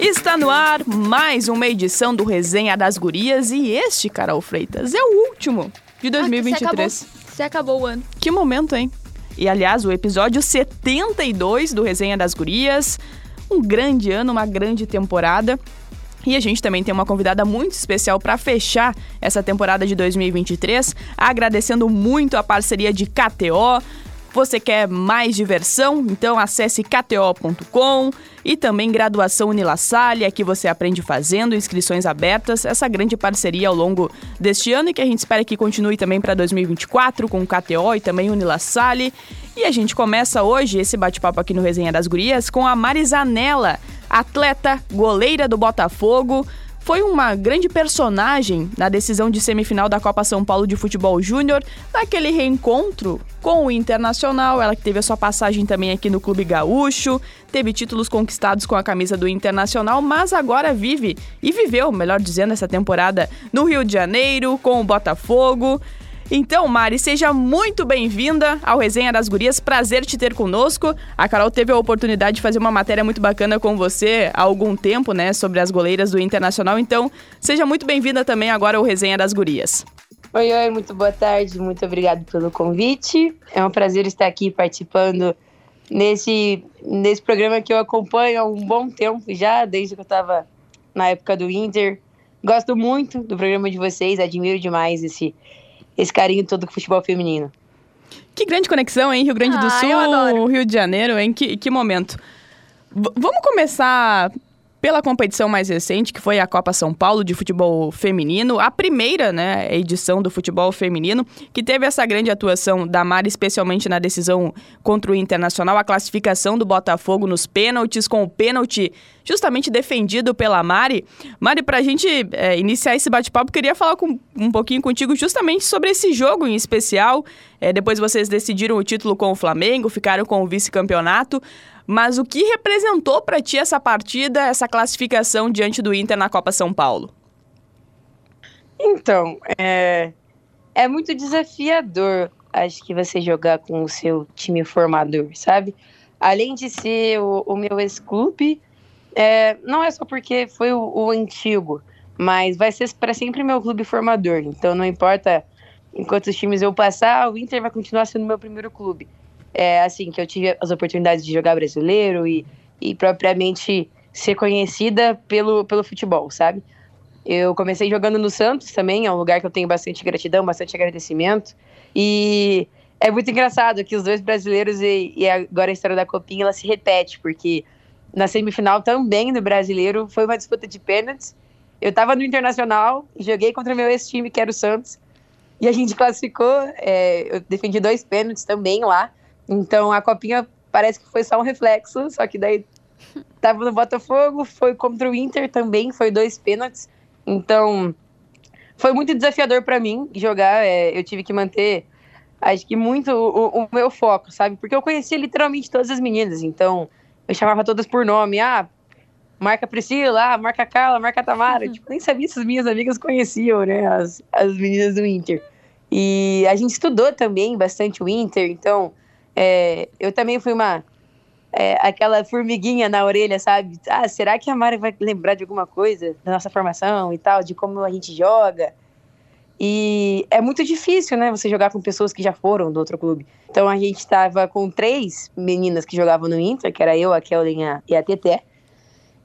Está no ar mais uma edição do Resenha das Gurias e este, Carol Freitas, é o último de 2023. Ah, você, acabou, acabou o ano. Que momento, hein? E aliás, o episódio 72 do Resenha das Gurias. Um grande ano, uma grande temporada. E a gente também tem uma convidada muito especial para fechar essa temporada de 2023, agradecendo muito a parceria de KTO. Você quer mais diversão? Então acesse kto.com e também graduação Unilassalle, aqui você aprende fazendo, inscrições abertas, essa grande parceria ao longo deste ano e que a gente espera que continue também para 2024 com o KTO e também Unilassalle. E a gente começa hoje esse bate-papo aqui no Resenha das Gurias com a Marizanella, atleta, goleira do Botafogo, foi uma grande personagem na decisão de semifinal da Copa São Paulo de Futebol Júnior, naquele reencontro com o Internacional, ela que teve a sua passagem também aqui no Clube Gaúcho, teve títulos conquistados com a camisa do Internacional, mas agora vive e viveu, melhor dizendo, essa temporada no Rio de Janeiro, com o Botafogo. Então, Mari, seja muito bem-vinda ao Resenha das Gurias. Prazer te ter conosco. A Carol teve a oportunidade de fazer uma matéria muito bacana com você há algum tempo, né, sobre as goleiras do Internacional. Então, seja muito bem-vinda também agora ao Resenha das Gurias. Oi, oi, muito boa tarde. Muito obrigado pelo convite. É um prazer estar aqui participando nesse, nesse programa que eu acompanho há um bom tempo já, desde que eu estava na época do Inter. Gosto muito do programa de vocês, admiro demais esse esse carinho todo com o futebol feminino. Que grande conexão, hein? Rio Grande do ah, Sul, Rio de Janeiro, em que, que momento. V vamos começar pela competição mais recente, que foi a Copa São Paulo de futebol feminino, a primeira né, edição do futebol feminino, que teve essa grande atuação da Mari, especialmente na decisão contra o Internacional, a classificação do Botafogo nos pênaltis, com o pênalti justamente defendido pela Mari. Mari, para a gente é, iniciar esse bate-papo, queria falar com, um pouquinho contigo justamente sobre esse jogo em especial. É, depois vocês decidiram o título com o Flamengo, ficaram com o vice-campeonato. Mas o que representou para ti essa partida, essa classificação diante do Inter na Copa São Paulo? Então, é, é muito desafiador, acho que você jogar com o seu time formador, sabe? Além de ser o, o meu ex-clube, é, não é só porque foi o, o antigo, mas vai ser para sempre meu clube formador. Então, não importa em quantos times eu passar, o Inter vai continuar sendo meu primeiro clube é, assim, que eu tive as oportunidades de jogar brasileiro e, e propriamente ser conhecida pelo, pelo futebol, sabe? Eu comecei jogando no Santos também, é um lugar que eu tenho bastante gratidão, bastante agradecimento. E é muito engraçado que os dois brasileiros e, e agora a história da Copinha ela se repete, porque na semifinal também do brasileiro foi uma disputa de pênaltis. Eu estava no Internacional, joguei contra meu ex-time, que era o Santos, e a gente classificou. É, eu defendi dois pênaltis também lá. Então a copinha parece que foi só um reflexo, só que daí tava no Botafogo, foi contra o Inter também, foi dois pênaltis. Então foi muito desafiador para mim jogar. É, eu tive que manter, acho que muito o, o, meu foco, sabe? Porque eu conhecia literalmente todas as meninas, então eu chamava todas por nome. Ah, marca Priscila, ah, marca Carla, marca Tamara. tipo, nem sabia se as minhas amigas conheciam, né? As, as meninas do Inter. E a gente estudou também bastante o Inter, então é, eu também fui uma. É, aquela formiguinha na orelha, sabe? Ah, será que a Mari vai lembrar de alguma coisa da nossa formação e tal, de como a gente joga? E é muito difícil, né, você jogar com pessoas que já foram do outro clube. Então a gente estava com três meninas que jogavam no Inter, que era eu, a Kelly e a Teté.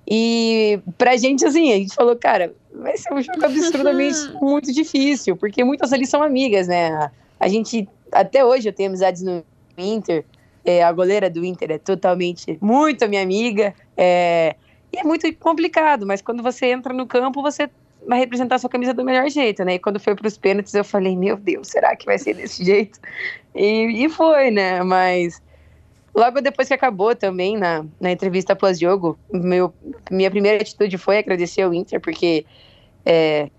E pra gente, assim, a gente falou, cara, vai ser um jogo absurdamente muito difícil, porque muitas ali são amigas, né? A gente, até hoje, eu tenho amizades no Inter. É, a goleira do Inter é totalmente muito minha amiga. É, e é muito complicado, mas quando você entra no campo, você vai representar sua camisa do melhor jeito, né? E quando foi para os pênaltis, eu falei, meu Deus, será que vai ser desse jeito? E, e foi, né? Mas logo depois que acabou também, na, na entrevista pós-jogo, minha primeira atitude foi agradecer ao Inter, porque é,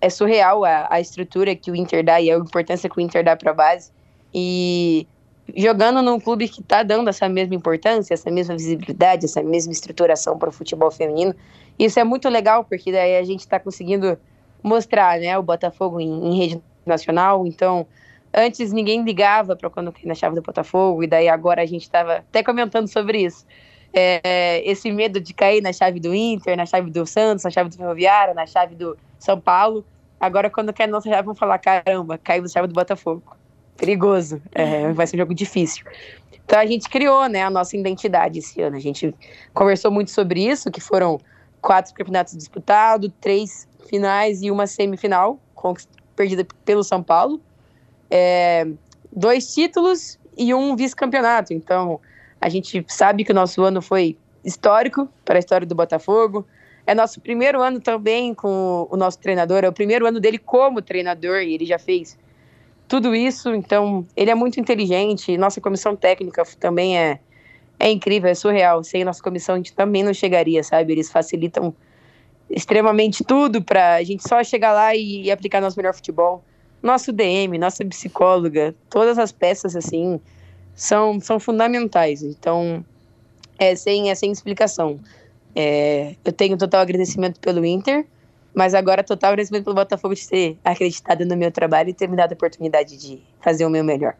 é surreal a, a estrutura que o Inter dá e a importância que o Inter dá para a base. E jogando num clube que está dando essa mesma importância, essa mesma visibilidade, essa mesma estruturação para o futebol feminino. Isso é muito legal, porque daí a gente está conseguindo mostrar né, o Botafogo em, em, rede nacional. Então, Antes ninguém ligava para quando cair na chave do Botafogo, e daí agora a gente estava até comentando sobre isso. É, esse medo de cair na chave do Inter, na chave do Santos, na chave do Ferroviário, na chave do São Paulo. Agora, quando na nossa chave, vão falar: caramba, caiu na chave do Botafogo. Perigoso. É, vai ser um jogo difícil. Então a gente criou né, a nossa identidade esse ano. A gente conversou muito sobre isso, que foram quatro campeonatos disputados, três finais e uma semifinal perdida pelo São Paulo é, dois títulos e um vice-campeonato. Então, a gente sabe que o nosso ano foi histórico para a história do Botafogo. É nosso primeiro ano também com o nosso treinador, é o primeiro ano dele como treinador e ele já fez tudo isso. Então, ele é muito inteligente. Nossa comissão técnica também é, é incrível, é surreal. Sem nossa comissão, a gente também não chegaria, sabe? Eles facilitam extremamente tudo para a gente só chegar lá e, e aplicar nosso melhor futebol nosso DM, nossa psicóloga, todas as peças assim são, são fundamentais. Então, é sem, é sem explicação. É, eu tenho total agradecimento pelo Inter, mas agora total agradecimento pelo Botafogo de ter acreditado no meu trabalho e ter me dado a oportunidade de fazer o meu melhor.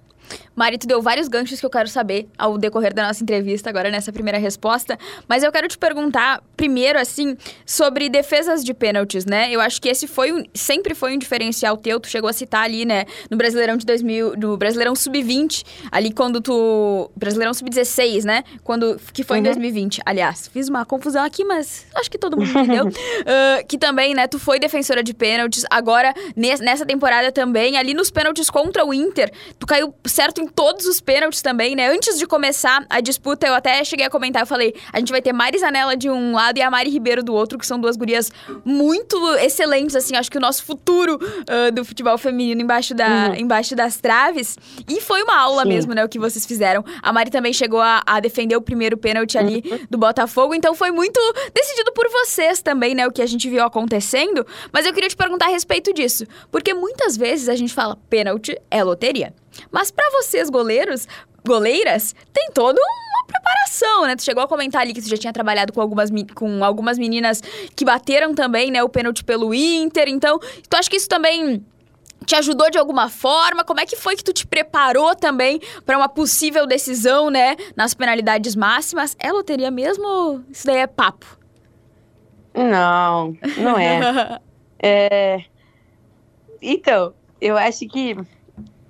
Mari, tu deu vários ganchos que eu quero saber ao decorrer da nossa entrevista, agora nessa primeira resposta. Mas eu quero te perguntar, primeiro, assim, sobre defesas de pênaltis, né? Eu acho que esse foi um, sempre foi um diferencial teu. Tu chegou a citar ali, né, no Brasileirão de 2000, no Brasileirão Sub-20, ali quando tu. Brasileirão Sub-16, né? Quando, que foi uhum. em 2020. Aliás, fiz uma confusão aqui, mas acho que todo mundo entendeu. uh, que também, né, tu foi defensora de pênaltis. Agora, nessa temporada também, ali nos pênaltis contra o Inter, tu caiu certo em todos os pênaltis também, né? Antes de começar a disputa, eu até cheguei a comentar, eu falei, a gente vai ter Mari Zanella de um lado e a Mari Ribeiro do outro, que são duas gurias muito excelentes, assim, acho que o nosso futuro uh, do futebol feminino embaixo, da, uhum. embaixo das traves. E foi uma aula Sim. mesmo, né, o que vocês fizeram. A Mari também chegou a, a defender o primeiro pênalti ali uhum. do Botafogo, então foi muito decidido por vocês também, né, o que a gente viu acontecendo. Mas eu queria te perguntar a respeito disso, porque muitas vezes a gente fala, pênalti é loteria. Mas para vocês, goleiros, goleiras, tem toda uma preparação, né? Tu chegou a comentar ali que tu já tinha trabalhado com algumas, com algumas meninas que bateram também, né, o pênalti pelo Inter. Então, tu acha que isso também te ajudou de alguma forma? Como é que foi que tu te preparou também para uma possível decisão, né, nas penalidades máximas? É loteria mesmo? Isso daí é papo? Não, não é. é... Então, eu acho que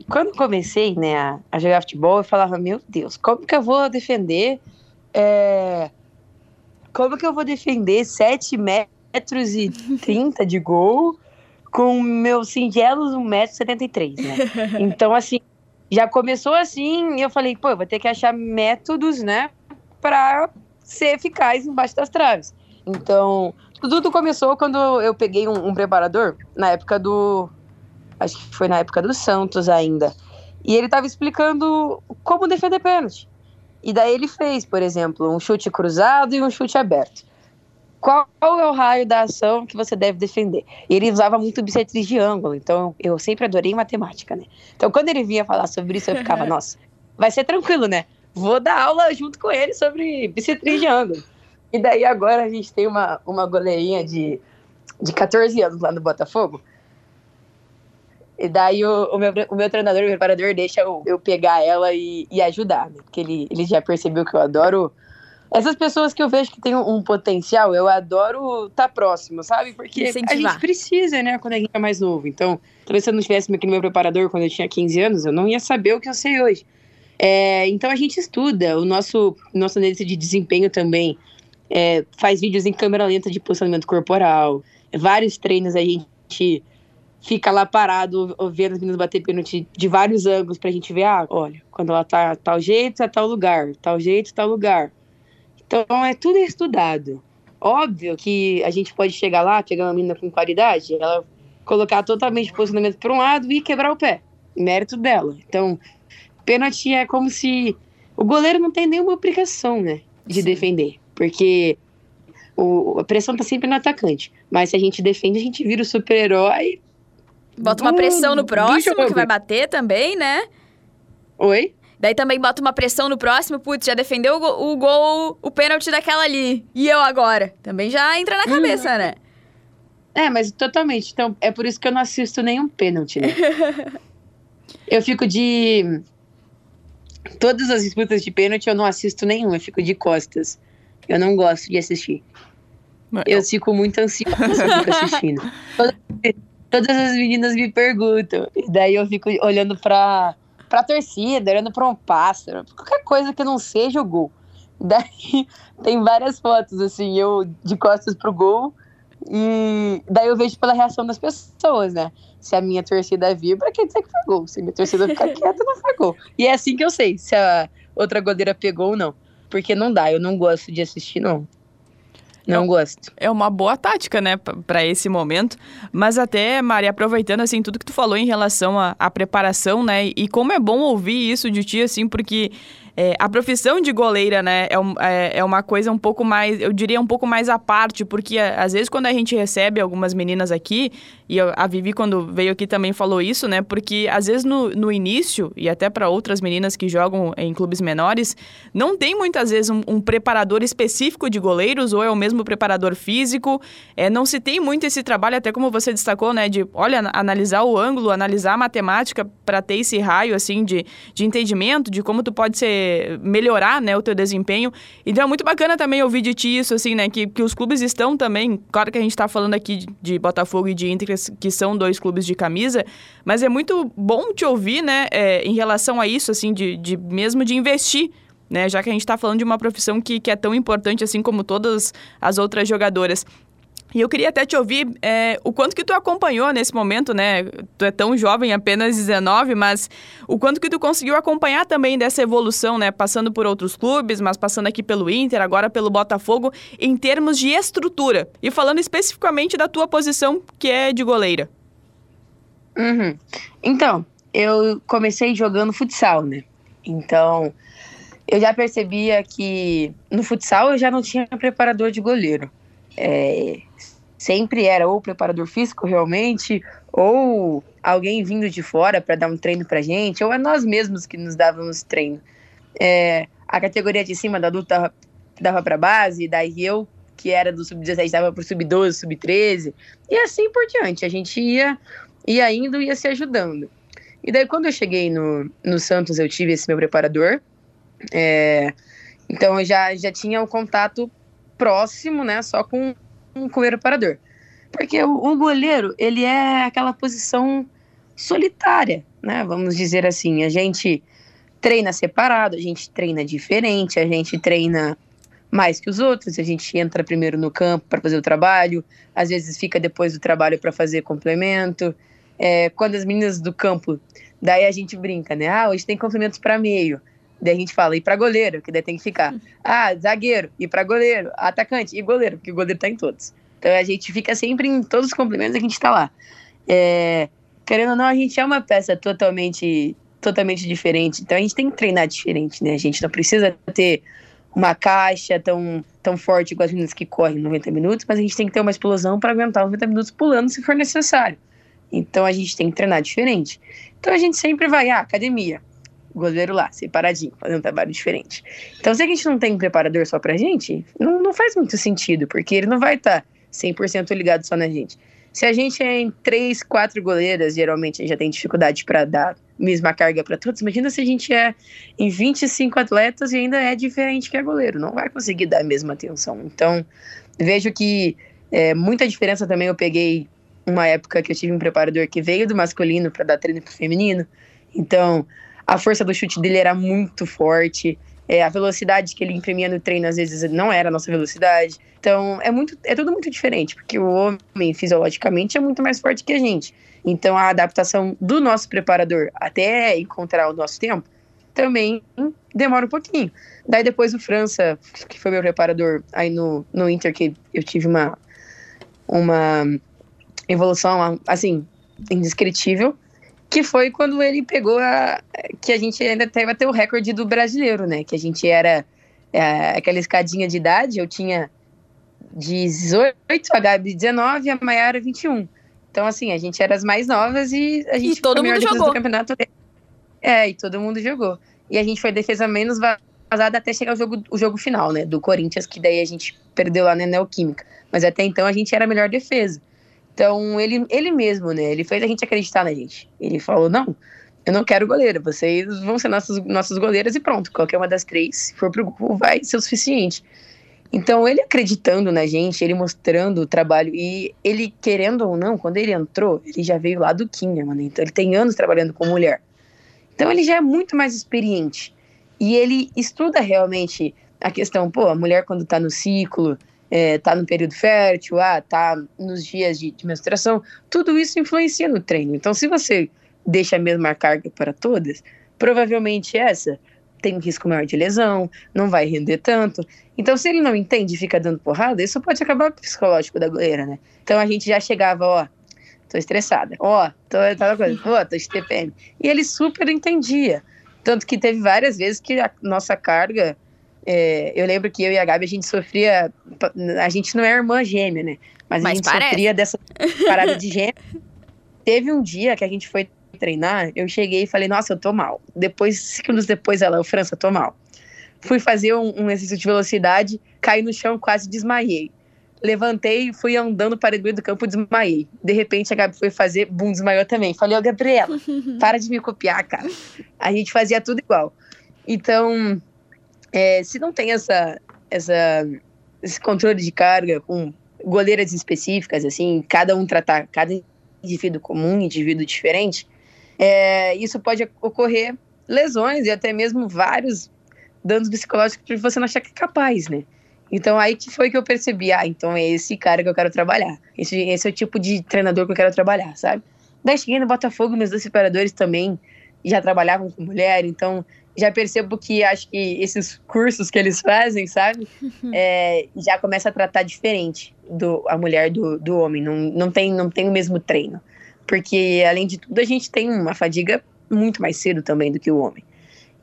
quando comecei né, a, a, jogar futebol, eu falava, meu Deus, como que eu vou defender. É, como que eu vou defender 7 metros e 30 de gol com meus singelos 1,73m, né? Então, assim, já começou assim, e eu falei, pô, eu vou ter que achar métodos, né, para ser eficaz embaixo das traves. Então, tudo começou quando eu peguei um, um preparador, na época do, acho que foi na época do Santos ainda. E ele estava explicando como defender pênalti. E daí ele fez, por exemplo, um chute cruzado e um chute aberto. Qual é o raio da ação que você deve defender? E ele usava muito bissetriz de ângulo, então eu sempre adorei matemática, né? Então quando ele vinha falar sobre isso, eu ficava, nossa, vai ser tranquilo, né? Vou dar aula junto com ele sobre bissetriz de ângulo. E daí agora a gente tem uma, uma goleirinha de, de 14 anos lá no Botafogo, e daí o, o, meu, o meu treinador, o preparador, deixa eu, eu pegar ela e, e ajudar, né? Porque ele, ele já percebeu que eu adoro. Essas pessoas que eu vejo que tem um, um potencial, eu adoro estar tá próximo, sabe? Porque Incentivar. a gente precisa, né? Quando a gente é mais novo. Então, talvez se eu não tivesse aqui no meu preparador quando eu tinha 15 anos, eu não ia saber o que eu sei hoje. É, então a gente estuda, o nosso, nosso análise de desempenho também é, faz vídeos em câmera lenta de posicionamento corporal, vários treinos a gente fica lá parado vendo as meninas bater pênalti de vários ângulos pra gente ver, ah, olha, quando ela tá tal jeito, é tal lugar, tal jeito, tal lugar. Então é tudo estudado. Óbvio que a gente pode chegar lá, pegar uma menina com qualidade, ela colocar totalmente o posicionamento para um lado e quebrar o pé. Mérito dela. Então, pênalti é como se o goleiro não tem nenhuma obrigação, né, de Sim. defender, porque o, a pressão tá sempre no atacante. Mas se a gente defende, a gente vira o super-herói Bota uma pressão no próximo, que vai bater também, né? Oi? Daí também bota uma pressão no próximo, putz, já defendeu o gol, o, gol, o pênalti daquela ali. E eu agora? Também já entra na cabeça, uhum. né? É, mas totalmente. Então, é por isso que eu não assisto nenhum pênalti, né? Eu fico de. Todas as disputas de pênalti eu não assisto nenhuma, eu fico de costas. Eu não gosto de assistir. Eu fico muito ansiosa fico assistindo. Todas, as meninas me perguntam. E daí eu fico olhando pra, pra torcida, olhando pra um pássaro. Qualquer coisa que não seja o gol. Daí tem várias fotos, assim, eu de costas pro gol. E daí eu vejo pela reação das pessoas, né? Se a minha torcida vibra, quer dizer que foi gol. Se a minha torcida ficar quieta, não foi gol. E é assim que eu sei se a outra goleira pegou ou não. Porque não dá, eu não gosto de assistir, não. Não é, gosto. É uma boa tática, né, para esse momento. Mas até, Maria, aproveitando, assim, tudo que tu falou em relação à preparação, né, e como é bom ouvir isso de ti, assim, porque é, a profissão de goleira, né, é, é, é, uma coisa um pouco mais, eu diria um pouco mais à parte, porque às vezes quando a gente recebe algumas meninas aqui, e a Vivi quando veio aqui também falou isso, né, porque às vezes no, no início, e até para outras meninas que jogam em clubes menores, não tem muitas vezes um, um, preparador específico de goleiros, ou é o mesmo preparador físico, é, não se tem muito esse trabalho, até como você destacou, né, de, olha, analisar o ângulo, analisar a matemática para ter esse raio, assim, de, de entendimento, de como tu pode ser melhorar, né, o teu desempenho. Então é muito bacana também ouvir de ti isso, assim, né, que, que os clubes estão também, claro que a gente está falando aqui de, de, Botafogo e de Inter, que são dois clubes de camisa, mas é muito bom te ouvir, né, é, em relação a isso, assim, de, de mesmo de investir né? Já que a gente está falando de uma profissão que, que é tão importante assim como todas as outras jogadoras. E eu queria até te ouvir é, o quanto que tu acompanhou nesse momento, né? Tu é tão jovem, apenas 19, mas o quanto que tu conseguiu acompanhar também dessa evolução, né? Passando por outros clubes, mas passando aqui pelo Inter, agora pelo Botafogo, em termos de estrutura. E falando especificamente da tua posição, que é de goleira. Uhum. Então, eu comecei jogando futsal, né? Então, eu já percebia que no futsal eu já não tinha preparador de goleiro. É, sempre era ou preparador físico realmente, ou alguém vindo de fora para dar um treino para gente, ou é nós mesmos que nos dávamos treino. É, a categoria de cima da adulto dava, para base, daí eu, que era do sub-17, dava para sub-12, sub-13, e assim por diante. A gente ia, ia indo, ia se ajudando. E daí, quando eu cheguei no, no Santos, eu tive esse meu preparador. É, então, eu já, já tinha um contato próximo, né? Só com, com o preparador. Porque o, o, goleiro, ele é aquela posição solitária, né? Vamos dizer assim. A gente treina separado, a gente treina diferente, a gente treina mais que os outros, a gente entra primeiro no campo para fazer o trabalho, às vezes fica depois do trabalho para fazer complemento. É, quando as meninas do campo, daí a gente brinca, né? Ah, hoje tem complementos para meio. Daí a gente fala, e para goleiro, que daí tem que ficar. Ah, zagueiro, e para goleiro, atacante e goleiro, porque o goleiro tá em todos. Então a gente fica sempre em todos os complementos a gente tá lá. É, querendo ou não, a gente é uma peça totalmente, totalmente diferente. Então a gente tem que treinar diferente, né? A gente não precisa ter uma caixa tão, tão forte igual as meninas que correm 90 minutos, mas a gente tem que ter uma explosão para aguentar 90 minutos pulando se for necessário. Então a gente tem que treinar diferente. Então a gente sempre vai à academia goleiro lá, separadinho, fazendo um trabalho diferente. Então, se a gente não tem um preparador só pra gente, não, não faz muito sentido, porque ele não vai estar tá 100% ligado só na gente. Se a gente é em três, quatro goleiras, geralmente a gente já tem dificuldade para dar mesma carga para todos. Imagina se a gente é em 25 atletas e ainda é diferente que a goleiro, não vai conseguir dar a mesma atenção. Então, vejo que é, muita diferença também eu peguei uma época que eu tive um preparador que veio do masculino para dar treino pro feminino. Então, a força do chute dele era muito forte. É, a velocidade que ele imprimia no treino, às vezes, não era a nossa velocidade. Então, é, muito, é tudo muito diferente, porque o homem, fisiologicamente, é muito mais forte que a gente. Então, a adaptação do nosso preparador até encontrar o nosso tempo também demora um pouquinho. Daí, depois, o França, que foi meu preparador aí no, no Inter, que eu tive uma, uma evolução, assim, indescritível que foi quando ele pegou a. que a gente ainda teve até o recorde do brasileiro, né? Que a gente era é, aquela escadinha de idade, eu tinha 18, a Gabi 19 e a Maiara 21. Então, assim, a gente era as mais novas e a gente e todo mundo jogou. do campeonato. É, e todo mundo jogou. E a gente foi defesa menos vazada até chegar o jogo, o jogo final, né? Do Corinthians, que daí a gente perdeu lá na Neoquímica. Mas até então a gente era a melhor defesa. Então, ele, ele mesmo, né? Ele fez a gente acreditar na gente. Ele falou: não, eu não quero goleira, vocês vão ser nossas, nossas goleiras e pronto. Qualquer uma das três, se for pro gol, vai ser o suficiente. Então, ele acreditando na gente, ele mostrando o trabalho, e ele, querendo ou não, quando ele entrou, ele já veio lá do Kinderman, então ele tem anos trabalhando com mulher. Então, ele já é muito mais experiente. E ele estuda realmente a questão, pô, a mulher quando tá no ciclo, é, tá no período fértil, ah, tá nos dias de, de menstruação, tudo isso influencia no treino. Então, se você deixa a mesma carga para todas, provavelmente essa tem um risco maior de lesão, não vai render tanto. Então, se ele não entende e fica dando porrada, isso pode acabar com o psicológico da goleira, né? Então a gente já chegava, ó, tô estressada, ó, tô tal coisa, ó, tô de TPM. E ele super entendia. Tanto que teve várias vezes que a nossa carga. É, eu lembro que eu e a Gabi a gente sofria. A gente não é irmã gêmea, né? Mas, Mas a gente parece. sofria dessa parada de gêmea. Teve um dia que a gente foi treinar, eu cheguei e falei, nossa, eu tô mal. Depois, segundos depois, ela, o França, eu tô mal. Fui fazer um, um, exercício de velocidade, caí no chão, quase desmaiei. Levantei, fui andando para o meio do campo, desmaiei. De repente, a Gabi foi fazer, bum, desmaiou também. Falei, ó, oh, Gabriela, para de me copiar, cara. A gente fazia tudo igual. Então, é, se não tem essa, essa, esse controle de carga com goleiras específicas, assim, cada um tratar cada indivíduo comum, indivíduo diferente, é, isso pode ocorrer lesões e até mesmo vários danos psicológicos que você não achar que é capaz, né? Então aí que foi que eu percebi, ah, então é esse cara que eu quero trabalhar. Esse, esse é o tipo de treinador que eu quero trabalhar, sabe? Daí cheguei no Botafogo, meus dois separadores também já trabalhavam com mulher, então já percebo que acho que esses cursos que eles fazem, sabe? É, já começa a tratar diferente do, a mulher do, do homem, não, não, tem, não tem o mesmo treino. Porque, além de tudo, a gente tem uma fadiga muito mais cedo também do que o homem.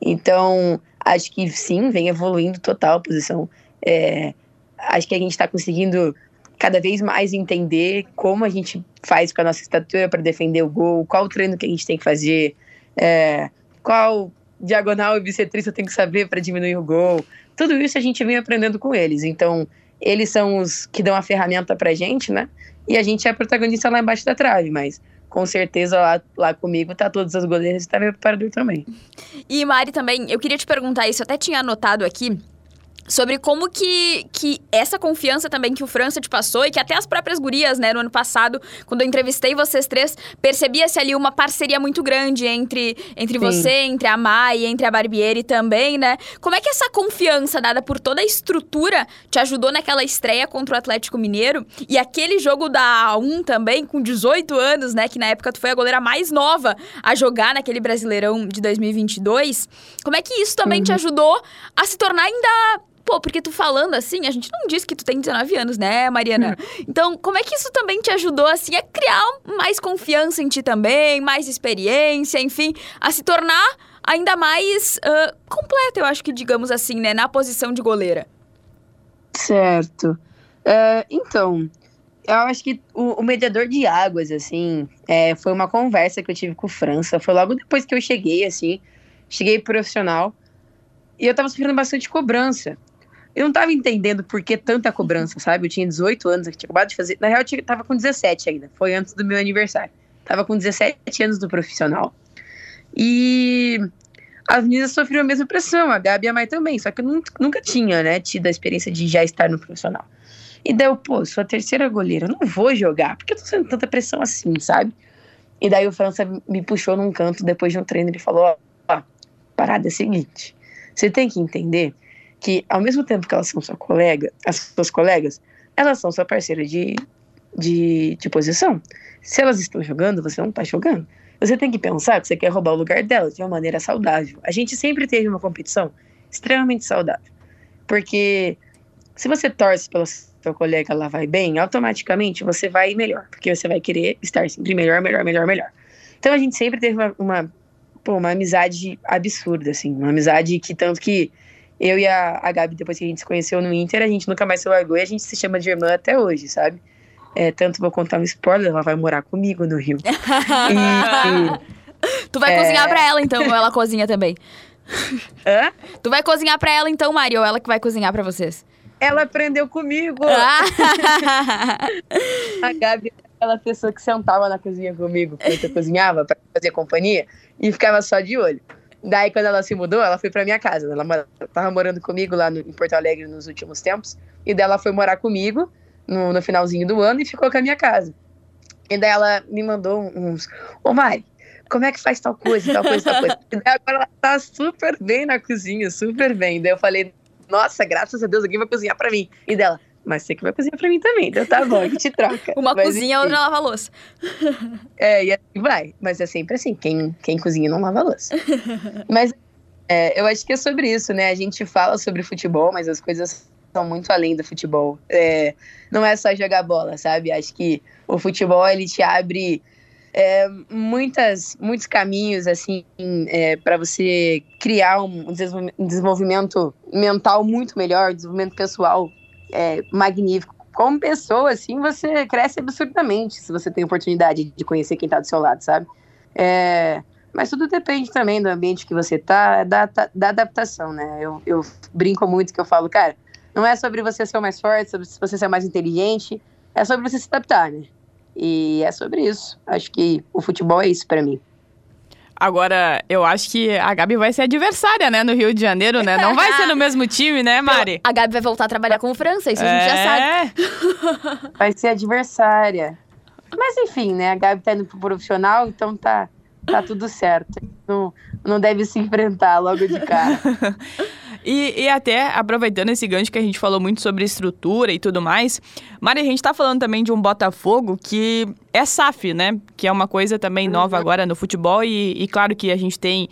Então, acho que sim, vem evoluindo total a posição. É, acho que a gente está conseguindo cada vez mais entender como a gente faz com a nossa estatura para defender o gol, qual o treino que a gente tem que fazer, é, qual diagonal e bissetriz eu tenho que saber para diminuir o gol. Tudo isso a gente vem aprendendo com eles. Então, eles são os que dão a ferramenta para a gente, né? E a gente é protagonista lá embaixo da trave, mas com certeza lá, lá comigo tá todas as goleiras e tá meu preparador também. E Mari também, eu queria te perguntar isso, eu até tinha anotado aqui sobre como que, que essa confiança também que o França te passou e que até as próprias gurias, né, no ano passado, quando eu entrevistei vocês três, percebia-se ali uma parceria muito grande entre, entre você, entre a Mai, entre a Barbieri também, né? Como é que essa confiança dada por toda a estrutura te ajudou naquela estreia contra o Atlético Mineiro e aquele jogo da A1 também, com 18 anos, né, que na época tu foi a goleira mais nova a jogar naquele Brasileirão de 2022, como é que isso também uhum. te ajudou a se tornar ainda Pô, porque tu falando assim, a gente não disse que tu tem 19 anos, né, Mariana? Hum. Então, como é que isso também te ajudou, assim, a criar mais confiança em ti também, mais experiência, enfim, a se tornar ainda mais uh, completa, eu acho que, digamos assim, né, na posição de goleira? Certo. Uh, então, eu acho que o, o, mediador de águas, assim, é, foi uma conversa que eu tive com o França. Foi logo depois que eu cheguei, assim, cheguei profissional. E eu tava sofrendo bastante cobrança eu não tava entendendo por que tanta cobrança, sabe? Eu tinha 18 anos, eu tinha acabado de fazer. Na real, eu tava com 17 ainda. Foi antes do meu aniversário. Tava com 17 anos do profissional. E as meninas sofriam a mesma pressão, a Gabi e a Mai também. Só que eu nunca, tinha, né, tido a experiência de já estar no profissional. E daí eu, pô, sou a terceira goleira, não vou jogar, porque eu tô sendo tanta pressão assim, sabe? E daí o França me puxou num canto depois de um treino e falou: ó, parada é a seguinte, você tem que entender que ao mesmo tempo que elas são sua colega, as suas colegas, elas são sua parceira de, de, de posição. Se elas estão jogando, você não está jogando. Você tem que pensar que você quer roubar o lugar delas de uma maneira saudável. A gente sempre teve uma competição extremamente saudável. Porque se você torce pela sua colega, ela vai bem, automaticamente você vai melhor. Porque você vai querer estar sempre melhor, melhor, melhor, melhor. Então a gente sempre teve uma, uma, pô, uma amizade absurda, assim. Uma amizade que tanto que eu e a, a Gabi, depois que a gente se conheceu no Inter, a gente nunca mais se largou e a gente se chama de irmã até hoje, sabe? É, tanto vou contar um spoiler, ela vai morar comigo no Rio. e, tu vai é... cozinhar pra ela, então, ou ela cozinha também? Hã? Tu vai cozinhar pra ela, então, Mari, ou ela que vai cozinhar pra vocês? Ela aprendeu comigo. Ah. a Gabi aquela pessoa que sentava na cozinha comigo, quando eu cozinhava, pra fazer companhia, e ficava só de olho. Daí, quando ela se mudou, ela foi pra minha casa. Ela tava morando comigo lá no, em Porto Alegre nos últimos tempos. E daí ela foi morar comigo no, no finalzinho do ano e ficou com a minha casa. E daí ela me mandou uns. Ô, Mari, como é que faz tal coisa, tal coisa, tal coisa. E daí agora ela tá super bem na cozinha, super bem. Daí eu falei, nossa, graças a Deus, alguém vai cozinhar pra mim. E dela, mas você que vai cozinhar pra mim também. Então tá bom, a gente troca. Uma mas, cozinha, outra lava louça. É, e assim vai. Mas é sempre assim, quem, quem cozinha não lava louça. mas é, eu acho que é sobre isso, né? A gente fala sobre futebol, mas as coisas são muito além do futebol. É, não é só jogar bola, sabe? Acho que o futebol, ele te abre... É, muitas, muitos caminhos assim é, para você criar um desenvolvimento mental muito melhor, desenvolvimento pessoal é, magnífico. Como pessoa, assim, você cresce absurdamente se você tem oportunidade de conhecer quem está do seu lado, sabe? É, mas tudo depende também do ambiente que você tá, da, da adaptação, né? Eu, eu brinco muito que eu falo, cara, não é sobre você ser o mais forte, sobre você ser mais inteligente, é sobre você se adaptar, né? E é sobre isso. Acho que o futebol é isso para mim. Agora, eu acho que a Gabi vai ser adversária, né, no Rio de Janeiro, né? Não vai ser no mesmo time, né, Mari? A Gabi vai voltar a trabalhar com o França, isso é... a gente já sabe. É. Vai ser adversária. Mas enfim, né? A Gabi tá indo pro profissional, então tá, tá tudo certo. Não, não deve se enfrentar logo de cara. E, e, até aproveitando esse gancho que a gente falou muito sobre estrutura e tudo mais, Mari, a gente tá falando também de um Botafogo que é SAF, né? Que é uma coisa também nova uhum. agora no futebol e, e claro que a gente tem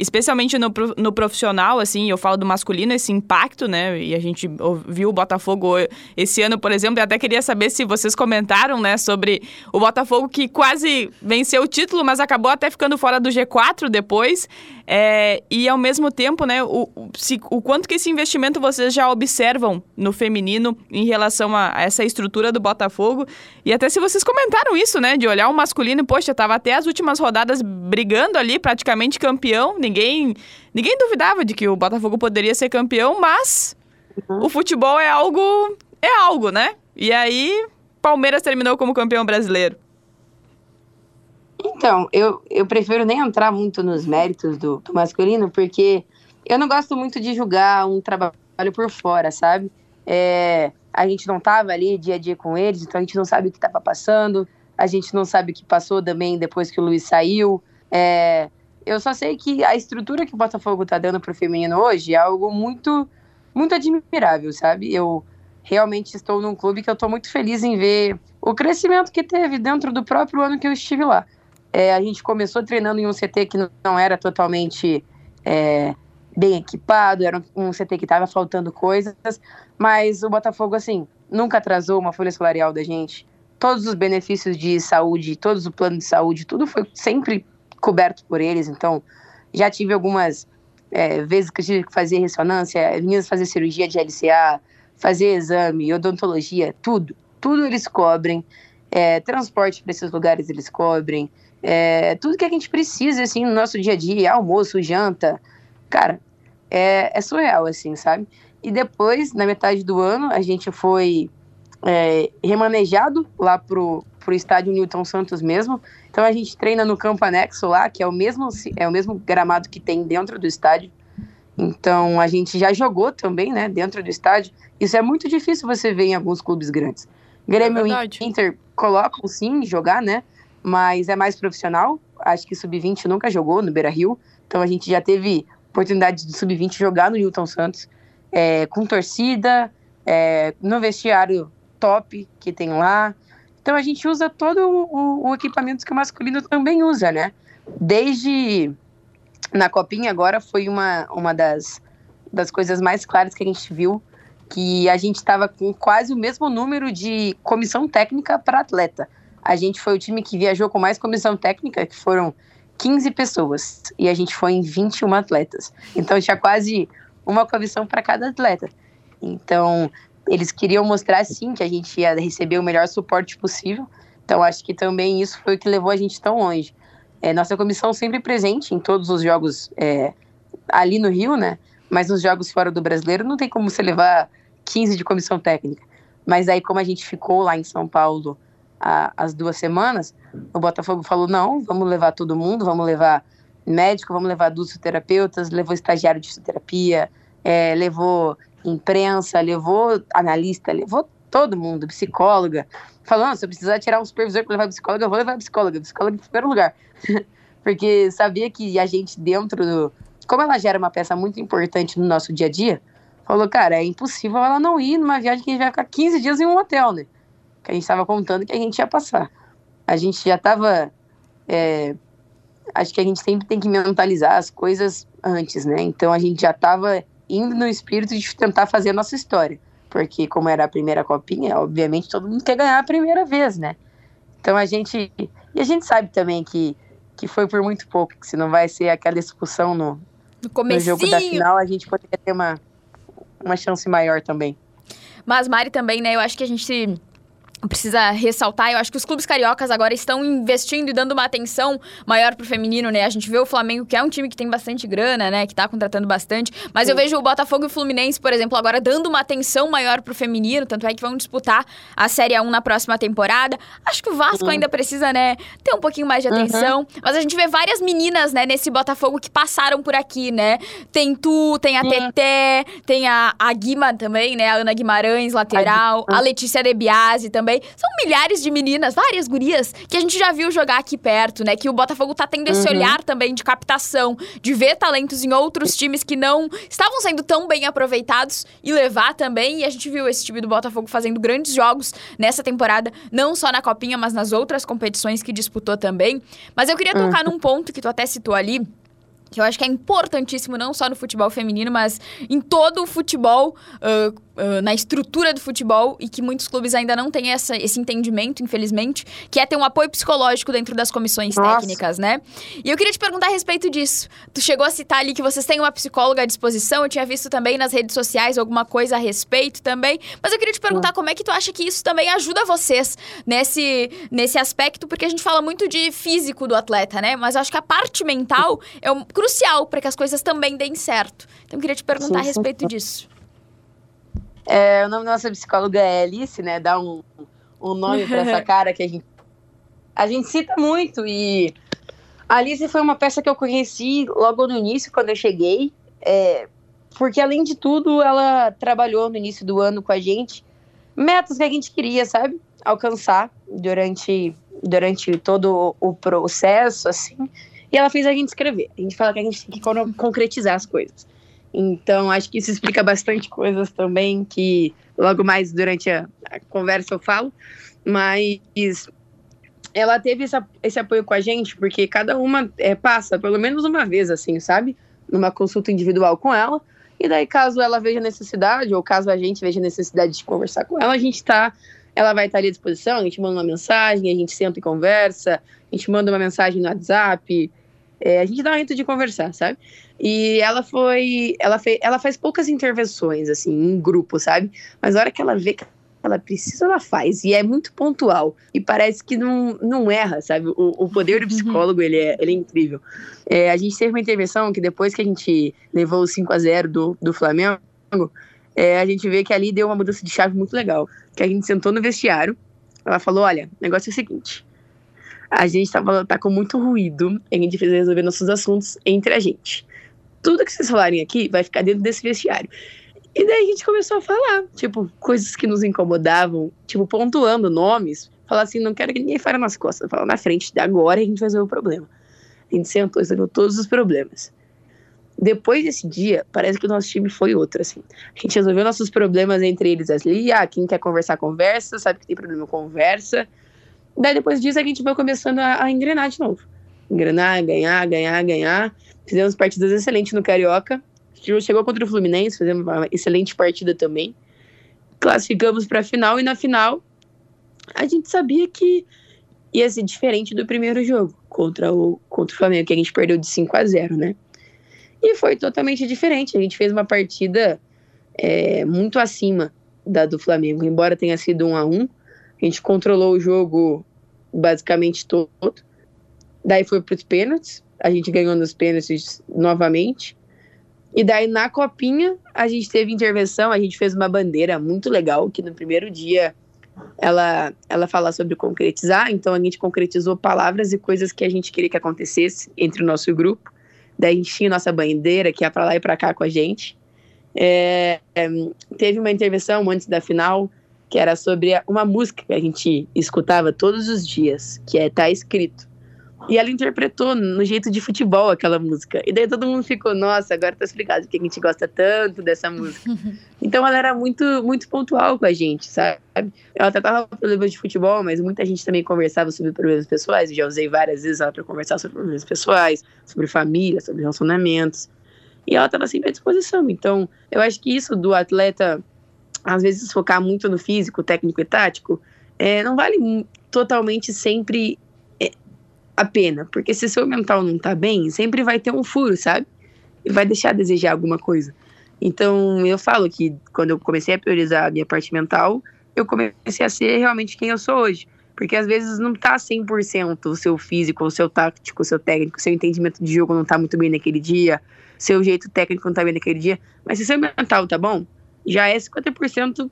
especialmente no, no profissional, assim, eu falo do masculino, esse impacto, né? E a gente viu o Botafogo esse ano, por exemplo, e até queria saber se vocês comentaram, né, sobre o Botafogo que quase venceu o título, mas acabou até ficando fora do G4 depois. É, e ao mesmo tempo, né, o, se, o quanto que esse investimento vocês já observam no feminino em relação a, a, essa estrutura do Botafogo. E até se vocês comentaram isso, né, de olhar o masculino, poxa, tava até as últimas rodadas brigando ali, praticamente campeão, ninguém, ninguém duvidava de que o Botafogo poderia ser campeão, mas uhum. o futebol é algo, é algo, né? E aí, Palmeiras terminou como campeão brasileiro. Então, eu, eu prefiro nem entrar muito nos méritos do, do masculino, porque eu não gosto muito de julgar um trabalho por fora, sabe? É, a gente não tava ali dia a dia com eles, então a gente não sabe o que tava passando, a gente não sabe o que passou também depois que o Luiz saiu. É, eu só sei que a estrutura que o Botafogo tá dando pro feminino hoje é algo muito, muito admirável, sabe? Eu realmente estou num clube que eu tô muito feliz em ver o crescimento que teve dentro do próprio ano que eu estive lá. É, a gente começou treinando em um CT que não era totalmente é, bem equipado, era um CT que estava faltando coisas, mas o Botafogo, assim, nunca atrasou uma folha salarial da gente. Todos os benefícios de saúde, todos o plano de saúde, tudo foi sempre coberto por eles. Então, já tive algumas é, vezes que eu tive que fazer ressonância, meninas fazer cirurgia de LCA, fazer exame, odontologia, tudo. Tudo eles cobrem. É, transporte para esses lugares eles cobrem. É, tudo que a gente precisa, assim, no nosso dia a dia, almoço, janta, cara, é, é surreal, assim, sabe? E depois, na metade do ano, a gente foi é, remanejado lá pro, pro estádio Newton Santos mesmo. Então a gente treina no campo anexo lá, que é o mesmo, é o mesmo gramado que tem dentro do estádio. Então a gente já jogou também, né, dentro do estádio. Isso é muito difícil você ver em alguns clubes grandes. Grêmio é e Inter colocam sim jogar, né? Mas é mais profissional. Acho que sub-20 nunca jogou no Beira Rio, então a gente já teve oportunidade de sub-20 jogar no Newton Santos, é, com torcida, é, no vestiário top que tem lá. Então a gente usa todo o, o, equipamento que o masculino também usa, né? Desde na copinha agora foi uma, uma das, das coisas mais claras que a gente viu que a gente estava com quase o mesmo número de comissão técnica para atleta. A gente foi o time que viajou com mais comissão técnica, que foram 15 pessoas. E a gente foi em 21 atletas. Então tinha quase uma comissão para cada atleta. Então, eles queriam mostrar sim que a gente ia receber o melhor suporte possível. Então, acho que também isso foi o que levou a gente tão longe. É, nossa comissão sempre presente em todos os jogos é, ali no Rio, né? Mas nos jogos fora do brasileiro não tem como você levar 15 de comissão técnica. Mas aí, como a gente ficou lá em São Paulo a, as duas semanas, o Botafogo falou: não, vamos levar todo mundo, vamos levar médico, vamos levar adultos terapeutas, levou estagiário de fisioterapia, é, levou imprensa, levou analista, levou todo mundo, psicóloga. Falando, se eu precisar tirar um supervisor para levar psicóloga, eu vou levar psicóloga, psicóloga em primeiro lugar. Porque sabia que a gente dentro do. Como ela gera uma peça muito importante no nosso dia a dia, falou, cara, é impossível ela não ir numa viagem que a gente vai ficar 15 dias em um hotel, né? Que a gente estava contando que a gente ia passar. A gente já estava. É, acho que a gente sempre tem que mentalizar as coisas antes, né? Então a gente já estava indo no espírito de tentar fazer a nossa história. Porque, como era a primeira copinha, obviamente todo mundo quer ganhar a primeira vez, né? Então a gente. E a gente sabe também que, que foi por muito pouco, que se não vai ser aquela expulsão no, no, no jogo da final, a gente poderia ter uma, uma chance maior também. Mas, Mari, também, né? Eu acho que a gente precisa ressaltar, eu acho que os clubes cariocas agora estão investindo e dando uma atenção maior pro feminino, né? A gente vê o Flamengo, que é um time que tem bastante grana, né? Que tá contratando bastante. Mas Sim. eu vejo o Botafogo e o Fluminense, por exemplo, agora dando uma atenção maior pro feminino, tanto é que vão disputar a Série A1 na próxima temporada. Acho que o Vasco uhum. ainda precisa, né, ter um pouquinho mais de atenção. Uhum. Mas a gente vê várias meninas, né, nesse Botafogo que passaram por aqui, né? Tem Tu, tem a Teté, tem a, a Guima também, né? A Ana Guimarães, lateral. A, a Letícia Debiase também também. São milhares de meninas, várias gurias, que a gente já viu jogar aqui perto, né? Que o Botafogo tá tendo esse uhum. olhar também de captação, de ver talentos em outros times que não estavam sendo tão bem aproveitados e levar também. E a gente viu esse time do Botafogo fazendo grandes jogos nessa temporada, não só na Copinha, mas nas outras competições que disputou também. Mas eu queria tocar uhum. num ponto que tu até citou ali, que eu acho que é importantíssimo não só no futebol feminino, mas em todo o futebol uh, uh, na estrutura do futebol e que muitos clubes ainda não têm essa, esse entendimento, infelizmente, que é ter um apoio psicológico dentro das comissões Nossa. técnicas, né? E eu queria te perguntar a respeito disso. Tu chegou a citar ali que vocês têm uma psicóloga à disposição, eu tinha visto também nas redes sociais alguma coisa a respeito também, mas eu queria te perguntar como é que tu acha que isso também ajuda vocês nesse, nesse aspecto, porque a gente fala muito de físico do atleta, né? Mas eu acho que a parte mental é crucial para que as coisas também deem certo. Então eu queria te perguntar sim, sim. a respeito disso. É, o nome da nossa psicóloga é Alice, né? Dá um, um nome para essa cara que a gente, a gente cita muito. E a Alice foi uma peça que eu conheci logo no início, quando eu cheguei. É, porque, além de tudo, ela trabalhou no início do ano com a gente metas que a gente queria, sabe? Alcançar durante, durante todo o processo, assim. E ela fez a gente escrever. A gente fala que a gente tem que concretizar as coisas. Então, acho que isso explica bastante coisas também, que logo mais durante a, a conversa eu falo. Mas ela teve essa, esse apoio com a gente, porque cada uma é, passa pelo menos uma vez, assim, sabe? Numa consulta individual com ela. E daí, caso ela veja necessidade, ou caso a gente veja necessidade de conversar com ela, a gente tá. Ela vai estar ali à disposição, a gente manda uma mensagem, a gente senta e conversa, a gente manda uma mensagem no WhatsApp, é, a gente dá um jeito de conversar, sabe? E ela foi. Ela, fez, ela faz poucas intervenções, assim, em grupo, sabe? Mas a hora que ela vê que ela precisa, ela faz. E é muito pontual. E parece que não, não erra, sabe? O, o poder do uhum. psicólogo, ele é, ele é incrível. É, a gente teve uma intervenção que depois que a gente levou o 5 a 0 do, do Flamengo, é, a gente vê que ali deu uma mudança de chave muito legal. Que a gente sentou no vestiário, ela falou: olha, o negócio é o seguinte. A gente tá, tá com muito ruído, a gente precisa resolver nossos assuntos entre a gente tudo que vocês falarem aqui vai ficar dentro desse vestiário. E daí a gente começou a falar, tipo, coisas que nos incomodavam, tipo, pontuando nomes. Falar assim, não quero que ninguém fale nas costas. Falar na frente, de agora a gente vai resolver o problema. A gente sentou e resolveu todos os problemas. Depois desse dia, parece que o nosso time foi outro, assim. A gente resolveu nossos problemas entre eles ali. Ah, quem quer conversar, conversa. Sabe que tem problema, conversa. Daí depois disso a gente foi começando a, a engrenar de novo. Engrenar, ganhar, ganhar, ganhar. Fizemos partidas excelentes no Carioca. Chegou contra o Fluminense, fizemos uma excelente partida também. Classificamos para a final e na final a gente sabia que ia ser diferente do primeiro jogo contra o, contra o Flamengo, que a gente perdeu de 5 a 0, né? E foi totalmente diferente. A gente fez uma partida é, muito acima da do Flamengo, embora tenha sido um a um. A gente controlou o jogo basicamente todo. Daí foi para os pênaltis a gente ganhou nos pênaltis novamente. E daí na copinha a gente teve intervenção, a gente fez uma bandeira muito legal, que no primeiro dia ela, ela fala sobre concretizar, então a gente concretizou palavras e coisas que a gente queria que acontecesse entre o nosso grupo. Daí tinha nossa bandeira, que ia para lá e para cá com a gente. É, teve uma intervenção antes da final, que era sobre uma música que a gente escutava todos os dias, que é Tá Escrito. E ela interpretou no jeito de futebol aquela música. E daí todo mundo ficou, nossa, agora tá explicado porque a gente gosta tanto dessa música. então ela era muito, muito pontual com a gente, sabe? Ela tratava problemas de futebol, mas muita gente também conversava sobre problemas pessoais. Eu já usei várias vezes ela para conversar sobre problemas pessoais, sobre família, sobre relacionamentos. E ela estava sempre à disposição. Então, eu acho que isso do atleta, às vezes, focar muito no físico, técnico e tático, é, não vale totalmente sempre a pena. Porque se seu mental não tá bem, sempre vai ter um furo, sabe? E vai deixar a desejar alguma coisa. Então, eu falo que quando eu comecei a priorizar a minha parte mental, eu comecei a ser realmente quem eu sou hoje. Porque às vezes não tá 100% o seu físico, o seu tático, o seu técnico, o seu entendimento de jogo não tá muito bem naquele dia, seu jeito técnico não tá bem naquele dia. Mas se seu mental tá bom, já é 50%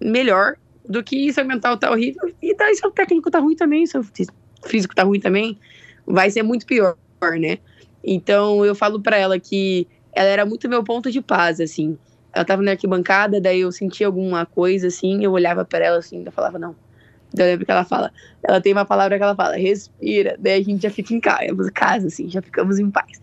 melhor do que seu mental tá horrível e daí seu técnico tá ruim também, seu físico tá ruim também, vai ser muito pior, né? Então eu falo para ela que ela era muito meu ponto de paz, assim. Ela tava na arquibancada, daí eu sentia alguma coisa assim, eu olhava para ela assim, eu falava, não. Daí eu lembro que ela fala, ela tem uma palavra que ela fala, respira, daí a gente já fica em casa, casa assim, já ficamos em paz.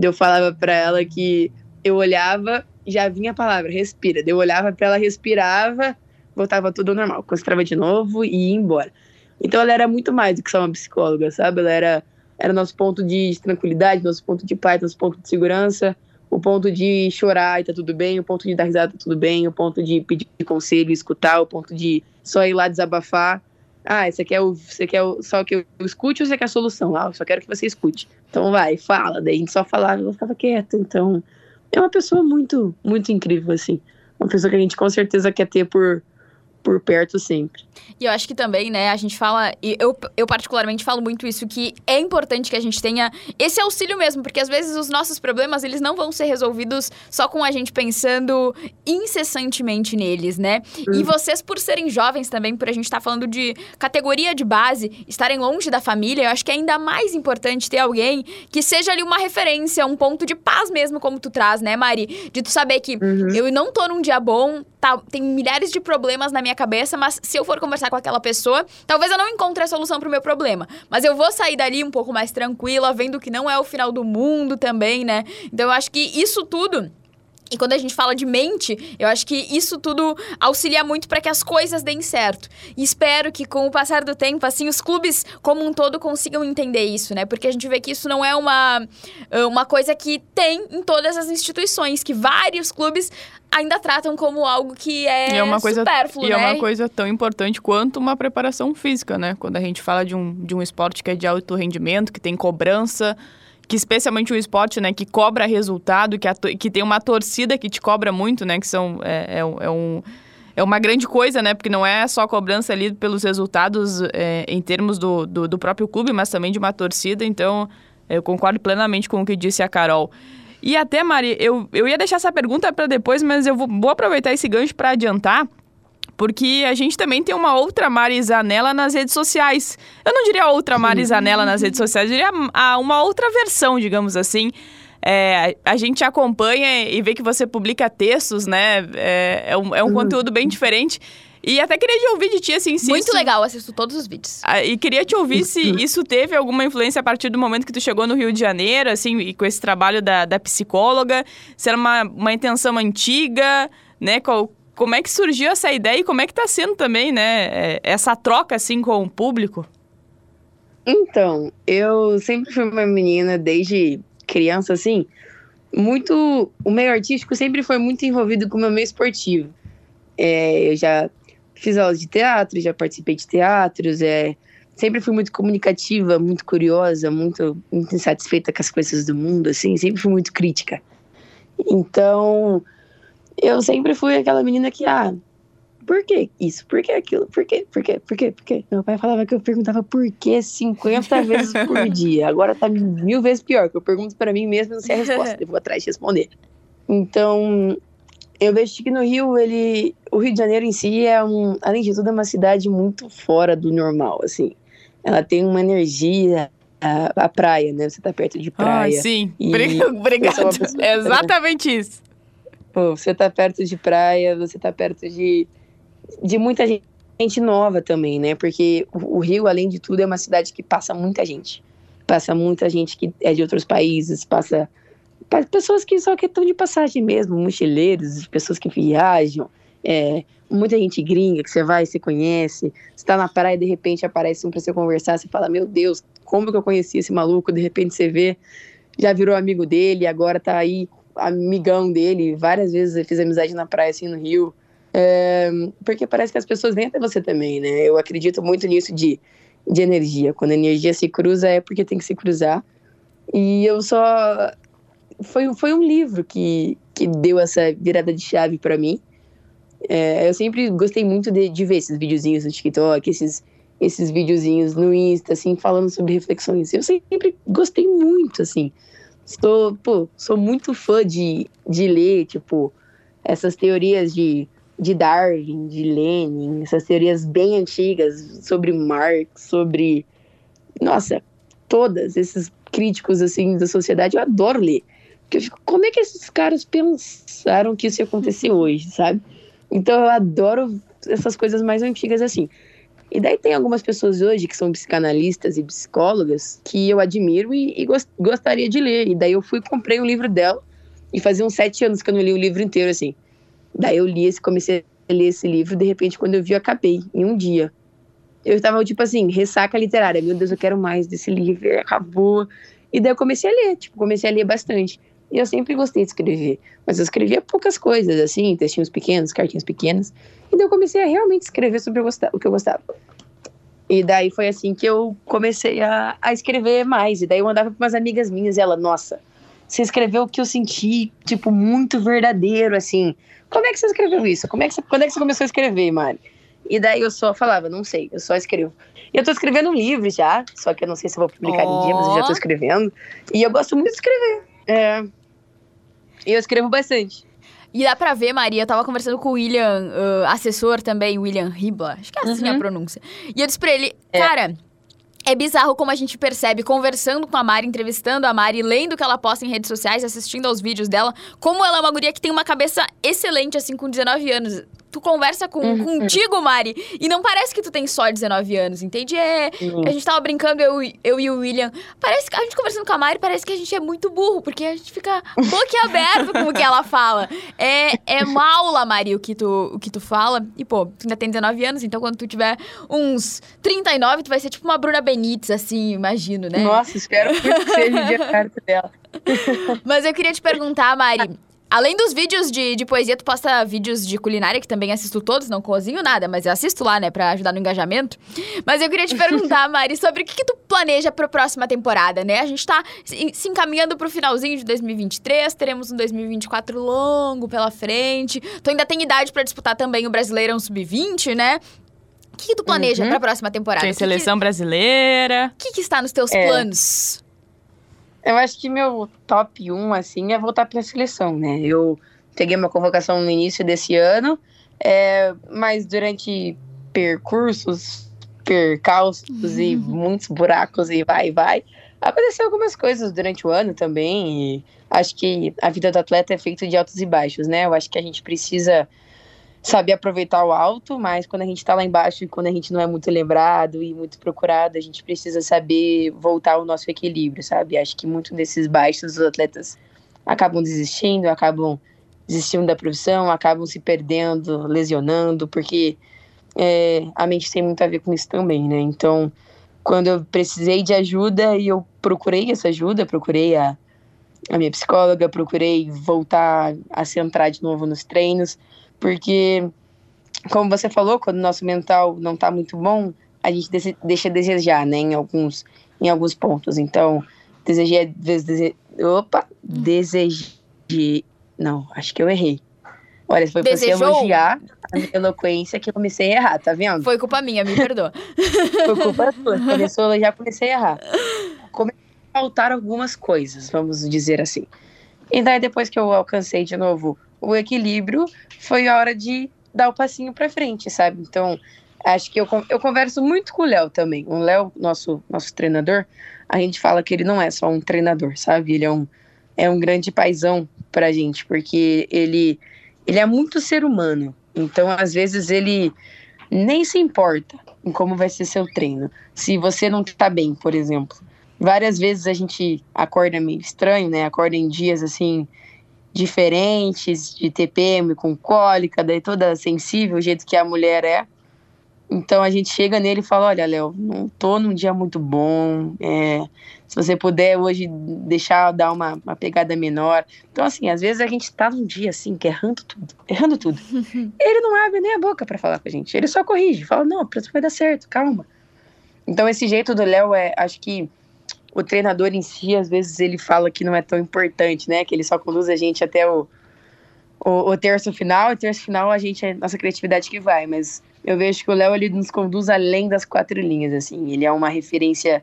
Eu falava para ela que eu olhava, já vinha a palavra, respira. Eu olhava para ela, respirava, voltava tudo normal, concentrava de novo e ia embora. Então ela era muito mais do que só uma psicóloga, sabe? Ela era, era nosso ponto de tranquilidade, nosso ponto de paz, nosso ponto de segurança, o ponto de chorar e tá tudo bem, o ponto de dar risada tá tudo bem, o ponto de pedir conselho e escutar, o ponto de só ir lá desabafar. Ah, você quer, você quer só que eu escute ou você quer a solução? Ah, eu só quero que você escute. Então vai, fala. Daí a gente só falava e ela ficava quieta. Então é uma pessoa muito, muito incrível, assim. Uma pessoa que a gente com certeza quer ter por, por perto sempre. E eu acho que também, né, a gente fala, e eu, eu particularmente falo muito isso, que é importante que a gente tenha esse auxílio mesmo, porque às vezes os nossos problemas, eles não vão ser resolvidos só com a gente pensando incessantemente neles, né? Hum. E vocês, por serem jovens também, por a gente estar tá falando de categoria de base, estarem longe da família, eu acho que é ainda mais importante ter alguém que seja ali uma referência, um ponto de paz mesmo, como tu traz, né, Mari? De tu saber que uhum. eu não tô num dia bom, tá, tem milhares de problemas na minha cabeça, mas se eu for conversar com aquela pessoa, talvez eu não encontre a solução pro meu problema. Mas eu vou sair dali um pouco mais tranquila, vendo que não é o final do mundo também, né? Então eu acho que isso tudo e quando a gente fala de mente, eu acho que isso tudo auxilia muito para que as coisas deem certo. E espero que com o passar do tempo, assim, os clubes como um todo consigam entender isso, né? Porque a gente vê que isso não é uma, uma coisa que tem em todas as instituições, que vários clubes ainda tratam como algo que é, é uma coisa, supérfluo, e né? é uma coisa tão importante quanto uma preparação física, né? Quando a gente fala de um, de um esporte que é de alto rendimento, que tem cobrança que especialmente o esporte, né, que cobra resultado, que, a, que tem uma torcida que te cobra muito, né, que são, é, é, é um... É uma grande coisa, né? Porque não é só cobrança ali pelos resultados é, em termos do, do, do, próprio clube, mas também de uma torcida. Então, eu concordo plenamente com o que disse a Carol. E até, Mari, eu, eu ia deixar essa pergunta para depois, mas eu vou, vou aproveitar esse gancho para adiantar porque a gente também tem uma outra Mari Zanella nas redes sociais. Eu não diria outra Mari Zanella nas redes sociais, eu diria uma outra versão, digamos assim. É, a gente acompanha e vê que você publica textos, né? É, é um, é um uhum. conteúdo bem diferente. E até queria te ouvir de ti, assim, se Muito isso... legal, assisto todos os vídeos. Ah, e queria te ouvir se isso teve alguma influência a partir do momento que tu chegou no Rio de Janeiro, assim, e com esse trabalho da, da psicóloga. Se era uma, uma intenção antiga, né? Qual, como é que surgiu essa ideia e como é que está sendo também, né? É, essa troca, assim, com o público? Então, eu sempre fui uma menina, desde criança, assim, muito... O meio artístico sempre foi muito envolvido com o meu meio esportivo. É, eu já fiz aulas de teatro, já participei de teatros, é, sempre fui muito comunicativa, muito curiosa, muito, muito insatisfeita com as coisas do mundo, assim, sempre fui muito crítica. Então, eu sempre fui aquela menina que, ah, por que isso? Por que aquilo? Por que? Por que? Por que? Por que? Meu pai falava que eu perguntava por que 50 vezes por dia. Agora tá mil vezes pior, que eu pergunto para mim mesmo e não sei a resposta. eu vou atrás de responder. Então, eu vejo que no Rio, ele, o Rio de Janeiro em si é um, além de tudo, é uma cidade muito fora do normal, assim. Ela tem uma energia, a, a praia, né? Você tá perto de praia. Ah, sim. Obrigado. É exatamente isso. Pô, você tá perto de praia, você tá perto de, de muita gente nova também, né? Porque o, o Rio, além de tudo, é uma cidade que passa muita gente. Passa muita gente que é de outros países, passa pessoas que só que estão de passagem mesmo, mochileiros, pessoas que viajam, é, muita gente gringa que você vai, você conhece, você tá na praia de repente aparece um para você conversar, você fala, meu Deus, como que eu conheci esse maluco? De repente você vê, já virou amigo dele, agora tá aí amigão dele, várias vezes eu fiz amizade na praia assim no Rio, é, porque parece que as pessoas vêm até você também, né? Eu acredito muito nisso de, de energia. Quando a energia se cruza é porque tem que se cruzar. E eu só foi, foi um livro que, que deu essa virada de chave para mim. É, eu sempre gostei muito de, de ver esses videozinhos no TikTok, esses, esses videozinhos no Insta, assim, falando sobre reflexões. Eu sempre gostei muito, assim. Sou, pô, sou muito fã de, de ler, tipo, essas teorias de, de Darwin, de Lenin, essas teorias bem antigas sobre Marx, sobre. Nossa, todas esses críticos, assim, da sociedade, eu adoro ler. Porque eu fico, como é que esses caras pensaram que isso ia acontecer hoje, sabe? Então eu adoro essas coisas mais antigas assim. E daí tem algumas pessoas hoje que são psicanalistas e psicólogas que eu admiro e, e gost, gostaria de ler. E daí eu fui comprei um livro dela e fazia uns sete anos que eu não li o livro inteiro assim. Daí eu li esse, comecei a ler esse livro, de repente quando eu vi eu acabei em um dia. Eu tava tipo assim, ressaca literária. Meu Deus, eu quero mais desse livro, acabou. E daí eu comecei a ler, tipo, comecei a ler bastante. E eu sempre gostei de escrever, mas eu escrevia poucas coisas, assim, textinhos pequenos, cartinhas pequenas. E daí eu comecei a realmente escrever sobre o que eu gostava. E daí foi assim que eu comecei a, a escrever mais. E daí eu andava com umas amigas minhas e ela, nossa, você escreveu o que eu senti, tipo, muito verdadeiro, assim. Como é que você escreveu isso? Como é que você, quando é que você começou a escrever, Mari? E daí eu só falava, não sei, eu só escrevo. E eu tô escrevendo um livro já, só que eu não sei se eu vou publicar oh. em dia, mas eu já tô escrevendo. E eu gosto muito de escrever. É, eu escrevo bastante. E dá pra ver, Maria, eu tava conversando com o William, uh, assessor também, William Ribla, acho que é assim uhum. a pronúncia. E eu disse pra ele, é. cara, é bizarro como a gente percebe, conversando com a Mari, entrevistando a Mari, lendo o que ela posta em redes sociais, assistindo aos vídeos dela, como ela é uma guria que tem uma cabeça excelente, assim, com 19 anos tu conversa com, uhum. contigo, Mari, e não parece que tu tem só 19 anos, entende? É, uhum. A gente tava brincando, eu, eu e o William. Parece que a gente conversando com a Mari, parece que a gente é muito burro, porque a gente fica boquiaberto com o que ela fala. É, é uma aula, Mari, o que, tu, o que tu fala. E, pô, tu ainda tem 19 anos, então quando tu tiver uns 39, tu vai ser tipo uma Bruna Benítez, assim, imagino, né? Nossa, espero que seja o dia perto dela. Mas eu queria te perguntar, Mari, Além dos vídeos de, de poesia, tu posta vídeos de culinária, que também assisto todos, não cozinho nada, mas eu assisto lá, né, pra ajudar no engajamento. Mas eu queria te perguntar, Mari, sobre o que, que tu planeja pra próxima temporada, né? A gente tá se encaminhando pro finalzinho de 2023, teremos um 2024 longo pela frente. Tu ainda tem idade para disputar também o Brasileirão Sub-20, né? O que, que tu planeja uhum. pra próxima temporada? Tem seleção que brasileira. O que, que está nos teus é. planos? Eu acho que meu top 1, assim, é voltar para a seleção, né? Eu peguei uma convocação no início desse ano, é, mas durante percursos, percalços e uhum. muitos buracos e vai e vai, aconteceu algumas coisas durante o ano também. E acho que a vida do atleta é feita de altos e baixos, né? Eu acho que a gente precisa saber aproveitar o alto, mas quando a gente está lá embaixo e quando a gente não é muito lembrado e muito procurado, a gente precisa saber voltar ao nosso equilíbrio, sabe? Acho que muito desses baixos os atletas acabam desistindo, acabam desistindo da profissão, acabam se perdendo, lesionando, porque é, a mente tem muito a ver com isso também, né? Então, quando eu precisei de ajuda e eu procurei essa ajuda, procurei a, a minha psicóloga, procurei voltar a centrar de novo nos treinos, porque, como você falou, quando o nosso mental não está muito bom, a gente deixa desejar, né, em alguns, em alguns pontos. Então, desejei, dese, opa, desejei, não, acho que eu errei. Olha, foi Desejou? você elogiar a minha eloquência que eu comecei a errar, tá vendo? Foi culpa minha, me perdoa. foi culpa sua, começou a elogiar, comecei a errar. Comecei a faltar algumas coisas, vamos dizer assim. E daí, depois que eu alcancei de novo o equilíbrio, foi a hora de dar o passinho para frente, sabe? Então, acho que eu, eu converso muito com o Léo também. O Léo, nosso, nosso treinador, a gente fala que ele não é só um treinador, sabe? Ele é um, é um grande paizão pra gente, porque ele, ele é muito ser humano. Então, às vezes, ele nem se importa em como vai ser seu treino. Se você não tá bem, por exemplo. Várias vezes a gente acorda meio estranho, né? Acorda em dias assim diferentes, de TPM, com cólica, daí toda sensível, o jeito que a mulher é. Então a gente chega nele e fala: Olha, Léo, não tô num dia muito bom. É, se você puder hoje deixar dar uma, uma, pegada menor. Então, assim, às vezes a gente tá num dia assim, que errando tudo, errando tudo. Ele não abre nem a boca para falar com a gente. Ele só corrige, fala: Não, vai dar certo, calma. Então, esse jeito do Léo é, acho que o treinador em si, às vezes, ele fala que não é tão importante, né? Que ele só conduz a gente até o, o, o terço final, e terço final a gente é nossa criatividade que vai, mas eu vejo que o Léo ele nos conduz além das quatro linhas, assim, ele é uma referência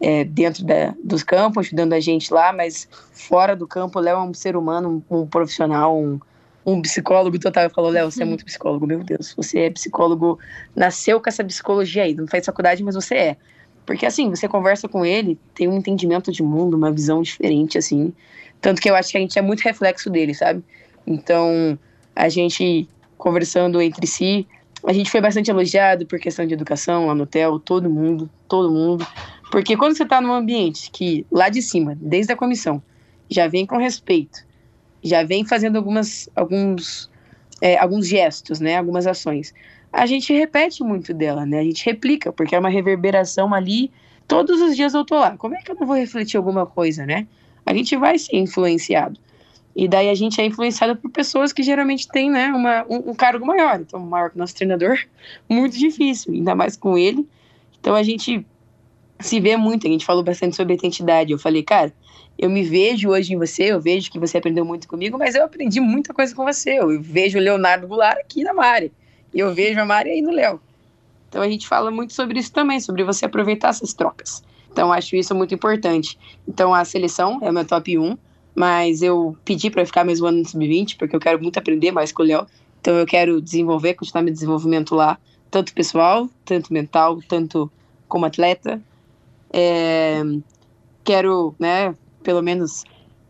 é, dentro da, dos campos, ajudando a gente lá, mas fora do campo, o Léo é um ser humano, um, um profissional, um, um psicólogo total. Falou, Léo, você é muito psicólogo, meu Deus, você é psicólogo, nasceu com essa psicologia aí, não faz faculdade, mas você é. Porque assim, você conversa com ele, tem um entendimento de mundo, uma visão diferente, assim. Tanto que eu acho que a gente é muito reflexo dele, sabe? Então, a gente conversando entre si, a gente foi bastante elogiado por questão de educação lá no hotel, todo mundo, todo mundo. Porque quando você está num ambiente que lá de cima, desde a comissão, já vem com respeito, já vem fazendo algumas, alguns, é, alguns gestos, né, algumas ações a gente repete muito dela, né? A gente replica, porque é uma reverberação ali. Todos os dias eu tô lá. Como é que eu não vou refletir alguma coisa, né? A gente vai ser influenciado. E daí a gente é influenciado por pessoas que geralmente têm, né, uma, um, um cargo maior. Então, maior que nosso treinador, muito difícil, ainda mais com ele. Então a gente se vê muito, a gente falou bastante sobre identidade. Eu falei, cara, eu me vejo hoje em você, eu vejo que você aprendeu muito comigo, mas eu aprendi muita coisa com você. Eu vejo o Leonardo Goulart aqui na Mari. Eu vejo a Mari aí no Léo. Então a gente fala muito sobre isso também, sobre você aproveitar essas trocas. Então acho isso muito importante. Então a seleção é o meu top 1, mas eu pedi para ficar mais um ano no sub-20, porque eu quero muito aprender mais com o Léo. Então eu quero desenvolver, continuar meu desenvolvimento lá, tanto pessoal, tanto mental, tanto como atleta. É, quero, né, pelo menos.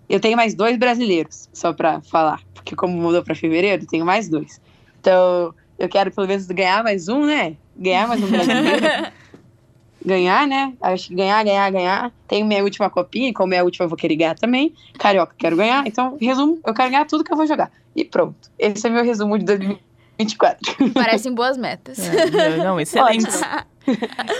Eu tenho mais dois brasileiros, só para falar, porque como mudou para fevereiro, tenho mais dois. Então, eu quero pelo menos ganhar mais um, né? Ganhar mais um brasileiro. ganhar, né? Acho que ganhar, ganhar, ganhar. Tenho minha última copinha, como é a última eu vou querer ganhar também. Carioca, quero ganhar. Então, resumo, eu quero ganhar tudo que eu vou jogar. E pronto. Esse é meu resumo de 2024. Parecem boas metas. É, não, excelente.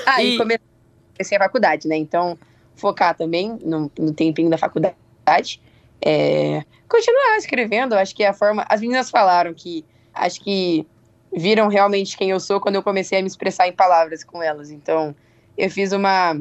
ah, e, e comecei a faculdade, né? Então, focar também no, no tempinho da faculdade. É, continuar escrevendo, acho que é a forma. As meninas falaram que acho que viram realmente quem eu sou quando eu comecei a me expressar em palavras com elas. Então, eu fiz uma,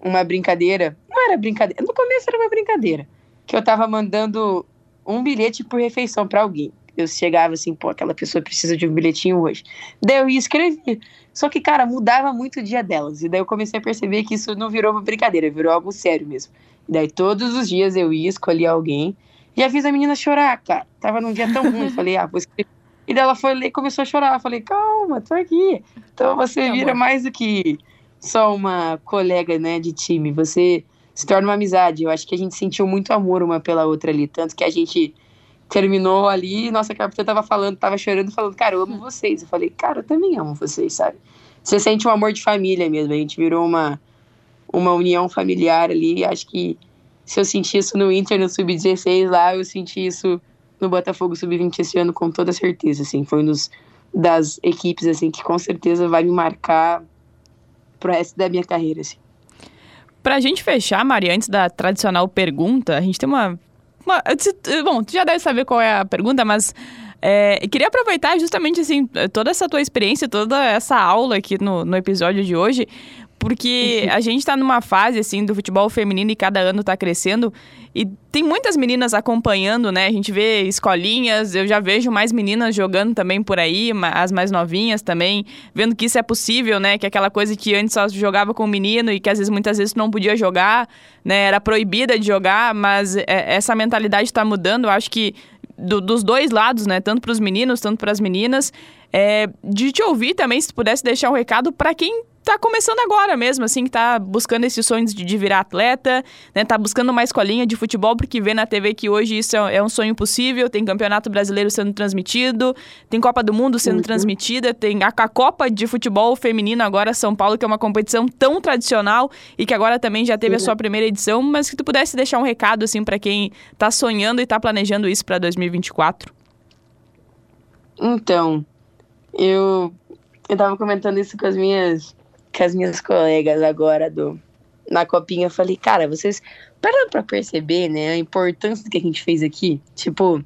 uma brincadeira. Não era brincadeira, no começo era uma brincadeira. Que eu tava mandando um bilhete por refeição para alguém. Eu chegava assim, pô, aquela pessoa precisa de um bilhetinho hoje. Daí eu ia escrever. Só que, cara, mudava muito o dia delas. E daí eu comecei a perceber que isso não virou uma brincadeira, virou algo sério mesmo. E daí todos os dias eu ia escolher alguém. Já fiz a menina chorar, cara. Tava num dia tão ruim. Falei, ah, vou escrever e daí ela foi ler e começou a chorar. Eu falei, calma, tô aqui. Então você vira mais do que só uma colega, né, de time. Você se torna uma amizade. Eu acho que a gente sentiu muito amor uma pela outra ali. Tanto que a gente terminou ali, nossa capitã tava falando, tava chorando, falando, cara, eu amo vocês. Eu falei, cara, eu também amo vocês, sabe? Você sente um amor de família mesmo. A gente virou uma, uma união familiar ali. Acho que se eu senti isso no Inter, no Sub-16 lá, eu senti isso no Botafogo Sub-20 esse ano com toda certeza, assim, foi um dos das equipes assim que com certeza vai me marcar pro resto da minha carreira, assim. Pra gente fechar, Maria, antes da tradicional pergunta, a gente tem uma, uma bom, tu já deve saber qual é a pergunta, mas é, queria aproveitar justamente assim toda essa tua experiência, toda essa aula aqui no, no episódio de hoje, porque a gente está numa fase assim do futebol feminino e cada ano está crescendo e tem muitas meninas acompanhando, né? A gente vê escolinhas, eu já vejo mais meninas jogando também por aí, as mais novinhas também, vendo que isso é possível, né? Que aquela coisa que antes só jogava com o menino e que às vezes muitas vezes não podia jogar, né? Era proibida de jogar, mas é, essa mentalidade está mudando. Eu acho que do, dos dois lados, né? Tanto para os meninos, tanto para as meninas. É, de te ouvir também, se pudesse deixar um recado para quem tá começando agora mesmo, assim, que tá buscando esses sonhos de, de, virar atleta, né? Tá buscando uma escolinha de futebol, porque vê na TV que hoje isso é, é um sonho possível, tem campeonato brasileiro sendo transmitido, tem Copa do Mundo sendo uhum. transmitida, tem a, a, Copa de Futebol Feminino agora, São Paulo, que é uma competição tão tradicional e que agora também já teve uhum. a sua primeira edição, mas que tu pudesse deixar um recado, assim, para quem tá sonhando e tá planejando isso para 2024. Então, eu, eu tava comentando isso com as minhas com as minhas colegas agora do na copinha, eu falei, cara, vocês param pra perceber, né, a importância do que a gente fez aqui? Tipo,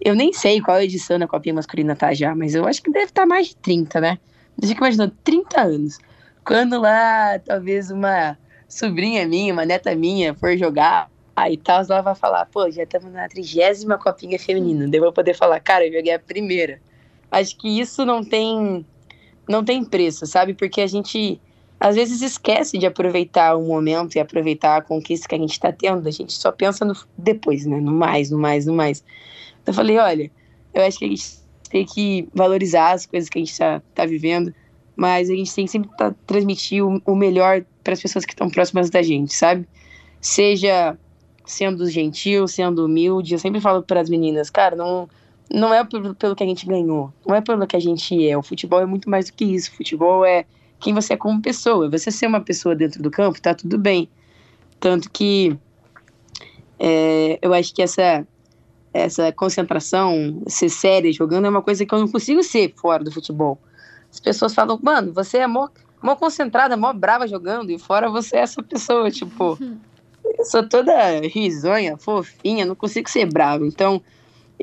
eu nem sei qual edição da copinha masculina tá já, mas eu acho que deve estar tá mais de 30, né? Eu fico imaginando, 30 anos. Quando lá, talvez uma sobrinha minha, uma neta minha, for jogar aí tal, ela vai falar, pô, já estamos na trigésima copinha feminina. Daí eu vou poder falar, cara, eu joguei a primeira. Acho que isso não tem não tem preço, sabe? Porque a gente às vezes esquece de aproveitar o momento e aproveitar a conquista que a gente está tendo. A gente só pensa no depois, né? No mais, no mais, no mais. Então eu falei, olha, eu acho que a gente tem que valorizar as coisas que a gente está tá vivendo, mas a gente tem que sempre tá, transmitir o, o melhor para as pessoas que estão próximas da gente, sabe? Seja sendo gentil, sendo humilde. Eu sempre falo para as meninas, cara, não não é pelo, que a gente ganhou, não é pelo que a gente é. O futebol é muito mais do que isso. O futebol é quem você é como pessoa. Você ser uma pessoa dentro do campo, tá tudo bem. Tanto que é, eu acho que essa, essa concentração, ser séria jogando, é uma coisa que eu não consigo ser fora do futebol. As pessoas falam, mano, você é mó, mó concentrada, mó brava jogando, e fora você é essa pessoa, tipo. Eu sou toda risonha, fofinha, não consigo ser bravo. Então,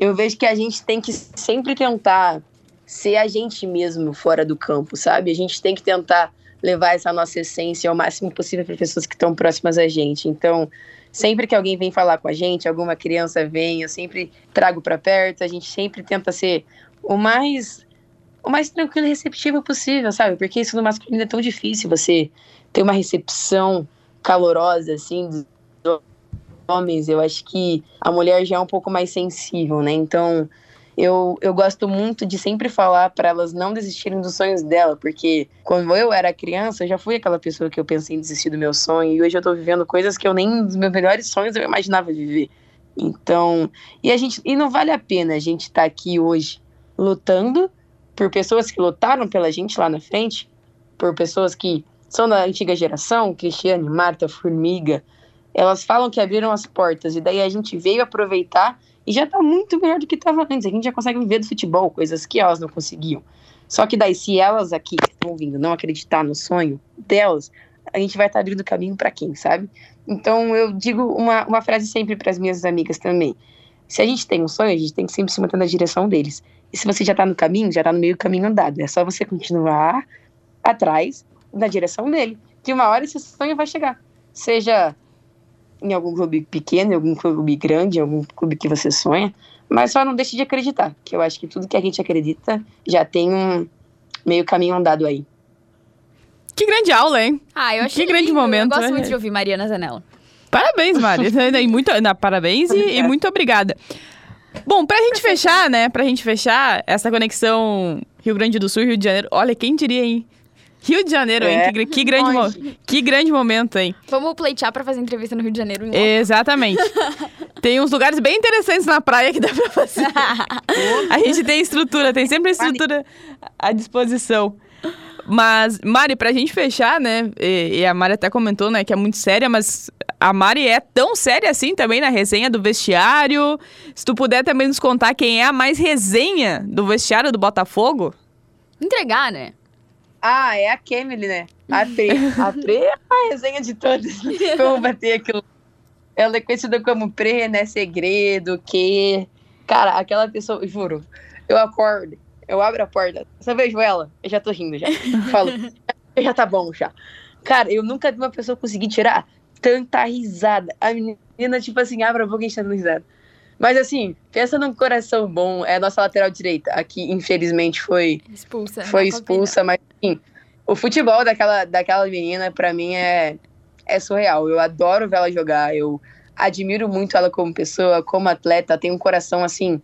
eu vejo que a gente tem que sempre tentar ser a gente mesmo fora do campo, sabe? A gente tem que tentar levar essa nossa essência ao máximo possível para pessoas que estão próximas a gente. Então, sempre que alguém vem falar com a gente, alguma criança vem, eu sempre trago para perto, a gente sempre tenta ser o mais o mais tranquilo e receptivo possível, sabe? Porque isso no masculino é tão difícil, você ter uma recepção calorosa assim homens, eu acho que a mulher já é um pouco mais sensível, né? Então, eu, eu gosto muito de sempre falar para elas não desistirem dos sonhos dela, porque quando eu era criança, eu já fui aquela pessoa que eu pensei em desistir do meu sonho, e hoje eu tô vivendo coisas que eu nem dos meus melhores sonhos eu imaginava viver. Então, e a gente e não vale a pena a gente estar tá aqui hoje lutando por pessoas que lutaram pela gente lá na frente, por pessoas que são da antiga geração, Cristiane, Marta, Formiga, elas falam que abriram as portas e daí a gente veio aproveitar e já tá muito melhor do que estava antes. A gente já consegue viver do futebol, coisas que elas não conseguiam. Só que daí, se elas aqui que estão vindo não acreditar no sonho delas, a gente vai estar tá abrindo caminho para quem, sabe? Então eu digo uma, uma frase sempre para as minhas amigas também. Se a gente tem um sonho, a gente tem que sempre se manter na direção deles. E se você já tá no caminho, já tá no meio do caminho andado. É só você continuar atrás na direção dele. Que uma hora esse sonho vai chegar. Seja em algum clube pequeno, em algum clube grande, em algum clube que você sonha, mas só não deixe de acreditar, que eu acho que tudo que a gente acredita já tem um meio caminho andado aí. Que grande aula, hein? Ah, eu achei Que grande lindo. momento. Eu gosto né? muito de ouvir Mariana Zanella. Parabéns, Mari. e muito, não, parabéns e, e muito obrigada. Bom, pra gente fechar, né? Pra gente fechar essa conexão Rio Grande do Sul, Rio de Janeiro. Olha, quem diria, hein? Rio de Janeiro, é. hein? Que, que grande mo que grande momento, hein? Vamos pleitear pra fazer entrevista no Rio de Janeiro. Exatamente. tem uns lugares bem interessantes na praia que dá pra fazer. a gente tem estrutura, tem sempre estrutura à disposição. Mas, Mari, pra gente fechar, né? E, e, a Mari até comentou, né, que é muito séria, mas a Mari é tão séria assim também na resenha do vestiário. Se tu puder também nos contar quem é a mais resenha do vestiário do Botafogo. Entregar, né? Ah, é a Kemily, né? A Pre. A Pre é a resenha de todas. Como bater aquilo. Ela é conhecida como Pre, né? Segredo, que. Cara, aquela pessoa, juro, eu acordo, eu abro a porta, só vejo ela, eu já tô rindo já. Falo, já tá bom já. Cara, eu nunca vi uma pessoa conseguir tirar tanta risada. A menina, tipo assim, abre a boca e está dando risada. Mas assim, pensa num coração bom. É a nossa lateral direita. Aqui, infelizmente, foi expulsa. Foi expulsa, mas enfim. O futebol daquela, daquela menina, para mim, é, é surreal. Eu adoro ver ela jogar. Eu admiro muito ela como pessoa, como atleta, tem um coração assim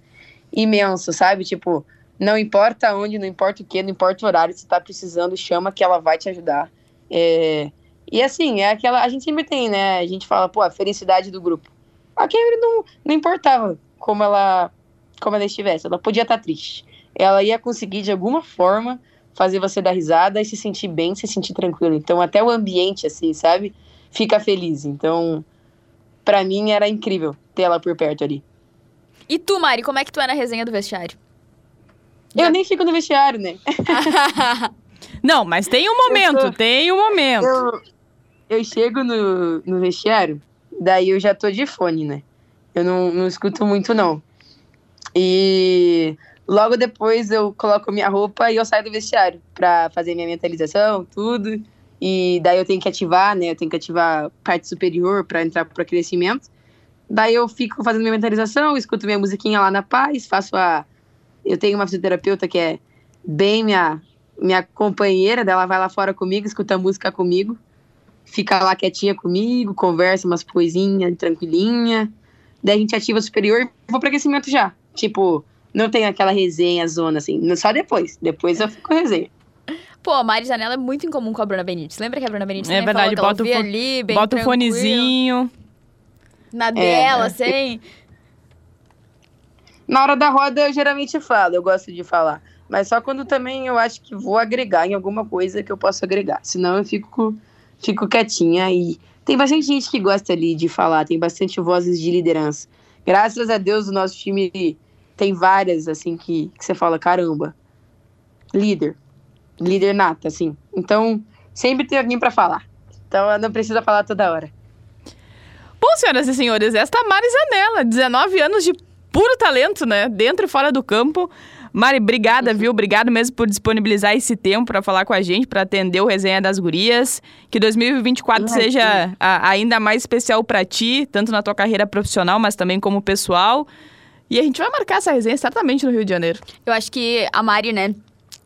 imenso, sabe? Tipo, não importa onde, não importa o que, não importa o horário, se tá precisando, chama que ela vai te ajudar. É... E assim, é aquela. A gente sempre tem, né? A gente fala, pô, a felicidade do grupo. A Cameron não, não importava como ela, como ela estivesse, ela podia estar tá triste. Ela ia conseguir, de alguma forma, fazer você dar risada e se sentir bem, se sentir tranquilo. Então, até o ambiente, assim, sabe? Fica feliz. Então, para mim era incrível ter ela por perto ali. E tu, Mari, como é que tu é na resenha do vestiário? Eu Já... nem fico no vestiário, né? Não, mas tem um momento, tô... tem um momento. Eu, eu chego no, no vestiário, daí eu já tô de fone, né? Eu não, não escuto muito, não. E logo depois eu coloco minha roupa e eu saio do vestiário pra fazer minha mentalização, tudo. E daí eu tenho que ativar, né? Eu tenho que ativar parte superior para entrar pro crescimento. Daí eu fico fazendo minha mentalização, escuto minha musiquinha lá na paz, faço a. Eu tenho uma fisioterapeuta que é bem minha, minha companheira, dela vai lá fora comigo, escuta música comigo, fica lá quietinha comigo, conversa umas coisinhas, tranquilinha. Daí a gente ativa o superior e vou pro aquecimento já. Tipo, não tem aquela resenha zona assim, só depois. Depois eu fico com resenha. Pô, a Mari Zanella é muito incomum com a Bruna Benítez. Lembra que a Bruna Benítez É verdade, bota, o, ali, bota o fonezinho. Na dela, é, sem. Na hora da roda eu geralmente falo, eu gosto de falar. Mas só quando também eu acho que vou agregar em alguma coisa que eu posso agregar. Senão eu fico, fico quietinha e tem bastante gente que gosta ali de falar, tem bastante vozes de liderança. Graças a Deus o nosso time tem várias, assim, que, que você fala, caramba, líder líder nata, assim. Então, sempre tem alguém para falar. Então, não precisa falar toda hora. Bom, senhoras e senhores, esta é Mari Zanella, 19 anos de puro talento, né? Dentro e fora do campo. Mari, obrigada, viu? Obrigado mesmo por disponibilizar esse tempo para falar com a gente, para atender o Resenha das Gurias. Que 2024 seja a, ainda mais especial para ti, tanto na tua carreira profissional, mas também como pessoal. E a gente vai marcar essa resenha certamente no Rio de Janeiro. Eu acho que a Mari, né,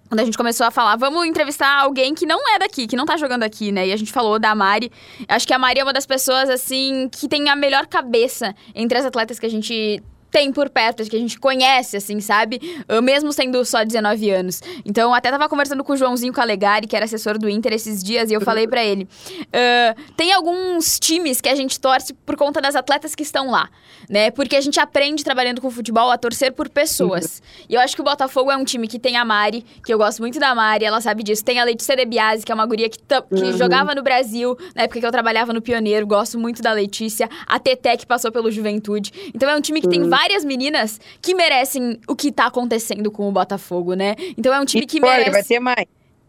quando a gente começou a falar, vamos entrevistar alguém que não é daqui, que não tá jogando aqui, né? E a gente falou da Mari. Acho que a Mari é uma das pessoas, assim, que tem a melhor cabeça entre as atletas que a gente tem por perto, que a gente conhece, assim, sabe? Mesmo sendo só 19 anos. Então, até tava conversando com o Joãozinho Calegari, que era assessor do Inter esses dias, e eu falei para ele: uh, tem alguns times que a gente torce por conta das atletas que estão lá, né? Porque a gente aprende trabalhando com futebol a torcer por pessoas. E eu acho que o Botafogo é um time que tem a Mari, que eu gosto muito da Mari, ela sabe disso. Tem a Letícia De Biasi, que é uma guria que, que uhum. jogava no Brasil, na época que eu trabalhava no Pioneiro, gosto muito da Letícia. A Teté, que passou pelo Juventude. Então, é um time que tem uhum várias meninas que merecem o que tá acontecendo com o Botafogo, né? Então é um time que merece. Vai ter mais.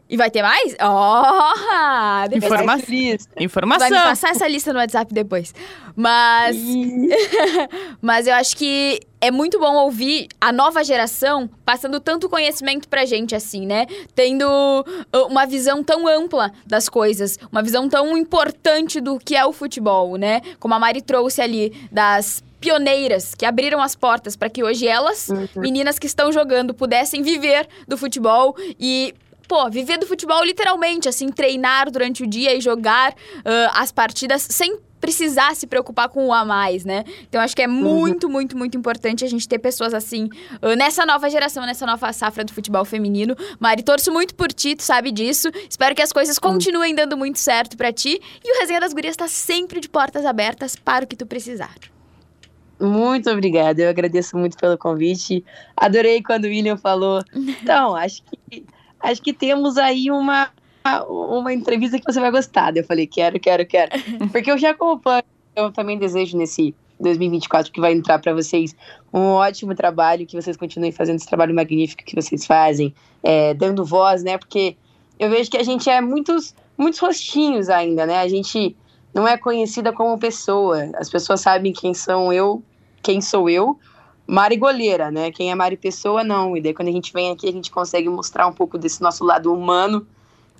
E vai ter mais? Oh! Informa Informação. Vai me passar essa lista no WhatsApp depois. Mas. Mas eu acho que é muito bom ouvir a nova geração passando tanto conhecimento pra gente, assim, né? Tendo uh, uma visão tão ampla das coisas, uma visão tão importante do que é o futebol, né? Como a Mari trouxe ali das pioneiras que abriram as portas para que hoje elas, uhum. meninas que estão jogando, pudessem viver do futebol e pô, viver do futebol literalmente, assim, treinar durante o dia e jogar uh, as partidas sem precisar se preocupar com o a mais, né? Então acho que é uhum. muito, uhum. muito, muito importante a gente ter pessoas assim uh, nessa nova geração, nessa nova safra do futebol feminino. Mari, torço muito por ti, tu sabe disso. Espero que as coisas uhum. continuem dando muito certo para ti. E o Resenha das Gurias está sempre de portas abertas para o que tu precisar. Muito obrigada, eu agradeço muito pelo convite. Adorei quando o William falou. Então, acho que acho que temos aí uma uma entrevista que você vai gostar. Eu falei, quero, quero, quero. Porque eu já acompanho, eu também desejo nesse 2024 que vai entrar para vocês um ótimo trabalho, que vocês continuem fazendo esse trabalho magnífico que vocês fazem, é, dando voz, né? Porque eu vejo que a gente é muitos, muitos rostinhos ainda, né? A gente não é conhecida como pessoa. As pessoas sabem quem são eu quem sou eu, Mari Goleira, né? Quem é Mari Pessoa, não. E daí quando a gente vem aqui, a gente consegue mostrar um pouco desse nosso lado humano,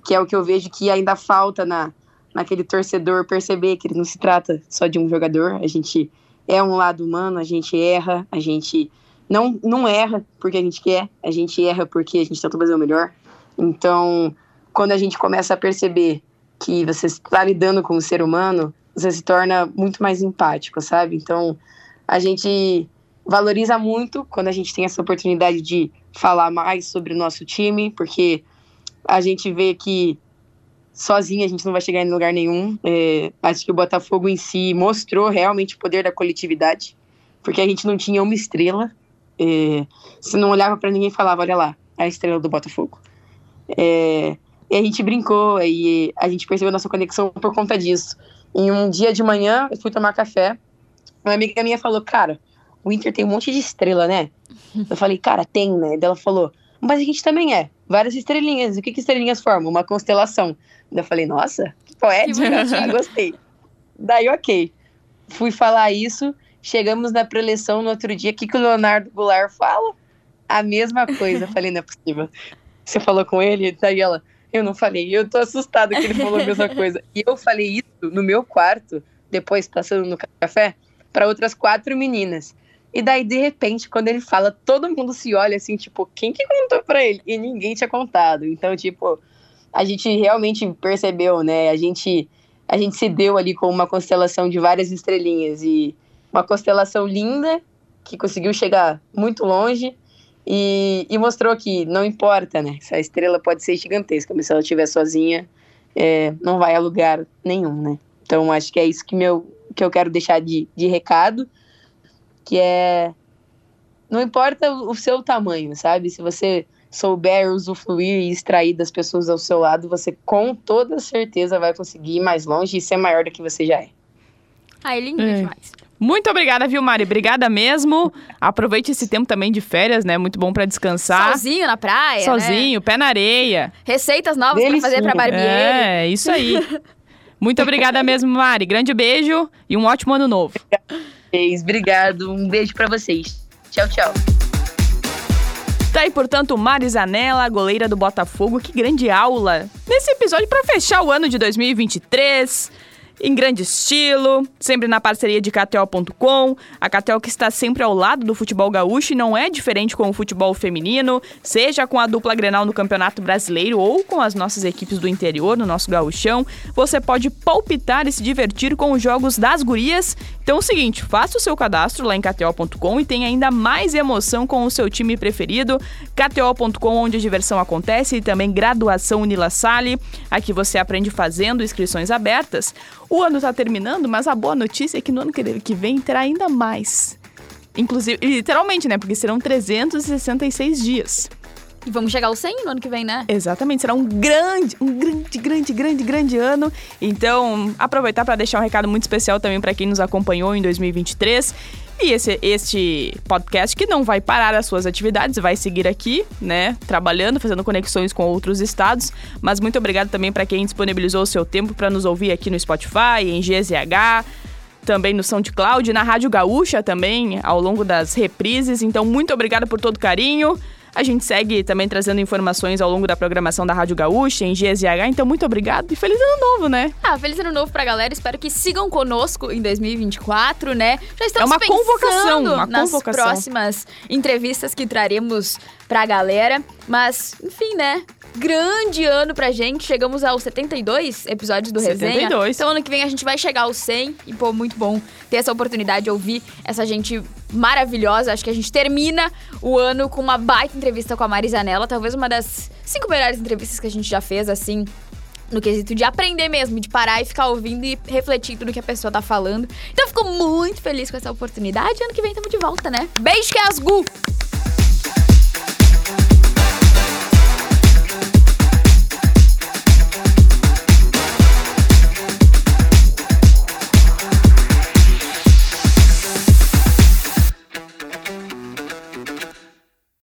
que é o que eu vejo que ainda falta na, naquele torcedor perceber que ele não se trata só de um jogador. A gente é um lado humano, a gente erra, a gente não, não erra porque a gente quer, a gente erra porque a gente tenta fazer o melhor. Então, quando a gente começa a perceber que você está lidando com o ser humano, você se torna muito mais empático, sabe? Então, a gente valoriza muito quando a gente tem essa oportunidade de falar mais sobre o nosso time, porque a gente vê que sozinha a gente não vai chegar em lugar nenhum. É, acho que o Botafogo em si mostrou realmente o poder da coletividade, porque a gente não tinha uma estrela. É, você não olhava para ninguém falava, olha lá, a estrela do Botafogo. É, e a gente brincou e a gente percebeu nossa conexão por conta disso. Em um dia de manhã, eu fui tomar café, uma amiga minha falou, cara, o Inter tem um monte de estrela, né? Eu falei, cara, tem, né? Daí ela falou, mas a gente também é. Várias estrelinhas. O que, que estrelinhas formam? Uma constelação. Daí eu falei, nossa, que poética, que gostei. Daí, ok. Fui falar isso, chegamos na preleção no outro dia. O que, que o Leonardo Goulart fala? A mesma coisa. Eu falei, não é possível. Você falou com ele? Daí ela, eu não falei. Eu tô assustada que ele falou a mesma coisa. E eu falei isso no meu quarto, depois passando no café, para outras quatro meninas. E daí, de repente, quando ele fala, todo mundo se olha assim, tipo, quem que contou pra ele? E ninguém tinha contado. Então, tipo, a gente realmente percebeu, né? A gente, a gente se deu ali com uma constelação de várias estrelinhas. E uma constelação linda, que conseguiu chegar muito longe. E, e mostrou que não importa, né? Essa estrela pode ser gigantesca, mas se ela estiver sozinha, é, não vai a lugar nenhum, né? Então, acho que é isso que, meu, que eu quero deixar de, de recado que é não importa o seu tamanho, sabe? Se você souber usufruir e extrair das pessoas ao seu lado, você com toda certeza vai conseguir ir mais longe e ser maior do que você já é. Ah, ele é demais. Muito obrigada, viu, Mari? Obrigada mesmo. Aproveite esse tempo também de férias, né? Muito bom para descansar. Sozinho na praia. Sozinho, né? pé na areia. Receitas novas para fazer para barbeiro. É, isso aí. Muito obrigada mesmo, Mari. Grande beijo e um ótimo ano novo. Obrigado. Um beijo para vocês. Tchau, tchau. Tá aí, portanto, Marizanella, goleira do Botafogo. Que grande aula nesse episódio para fechar o ano de 2023 em grande estilo, sempre na parceria de KTO.com. A KTO que está sempre ao lado do futebol gaúcho e não é diferente com o futebol feminino, seja com a dupla Grenal no Campeonato Brasileiro ou com as nossas equipes do interior, no nosso gauchão. Você pode palpitar e se divertir com os jogos das gurias. Então é o seguinte, faça o seu cadastro lá em KTO.com e tenha ainda mais emoção com o seu time preferido. KTO.com, onde a diversão acontece, e também graduação Unila Sale. Aqui você aprende fazendo inscrições abertas. O ano está terminando, mas a boa notícia é que no ano que vem terá ainda mais. Inclusive, literalmente, né? Porque serão 366 dias. E vamos chegar ao 100 no ano que vem, né? Exatamente, será um grande, um grande, grande, grande, grande ano. Então, aproveitar para deixar um recado muito especial também para quem nos acompanhou em 2023 e esse, este podcast que não vai parar as suas atividades, vai seguir aqui, né? Trabalhando, fazendo conexões com outros estados. Mas muito obrigado também para quem disponibilizou o seu tempo para nos ouvir aqui no Spotify, em GZH também no SoundCloud, na Rádio Gaúcha também, ao longo das reprises. Então, muito obrigada por todo o carinho. A gente segue também trazendo informações ao longo da programação da Rádio Gaúcha, em GZH. Então, muito obrigado e feliz ano novo, né? Ah, feliz ano novo pra galera. Espero que sigam conosco em 2024, né? Já estamos é uma convocação, uma nas convocação. próximas entrevistas que traremos pra galera. Mas, enfim, né? Grande ano pra gente. Chegamos aos 72 episódios do 72. Resenha. Então ano que vem a gente vai chegar aos 100 e pô, muito bom ter essa oportunidade de ouvir essa gente maravilhosa. Acho que a gente termina o ano com uma baita entrevista com a Marizanella, talvez uma das cinco melhores entrevistas que a gente já fez assim no quesito de aprender mesmo, de parar e ficar ouvindo e refletindo no que a pessoa tá falando. Então, eu fico muito feliz com essa oportunidade. Ano que vem estamos de volta, né? Beijo, que é as Gu!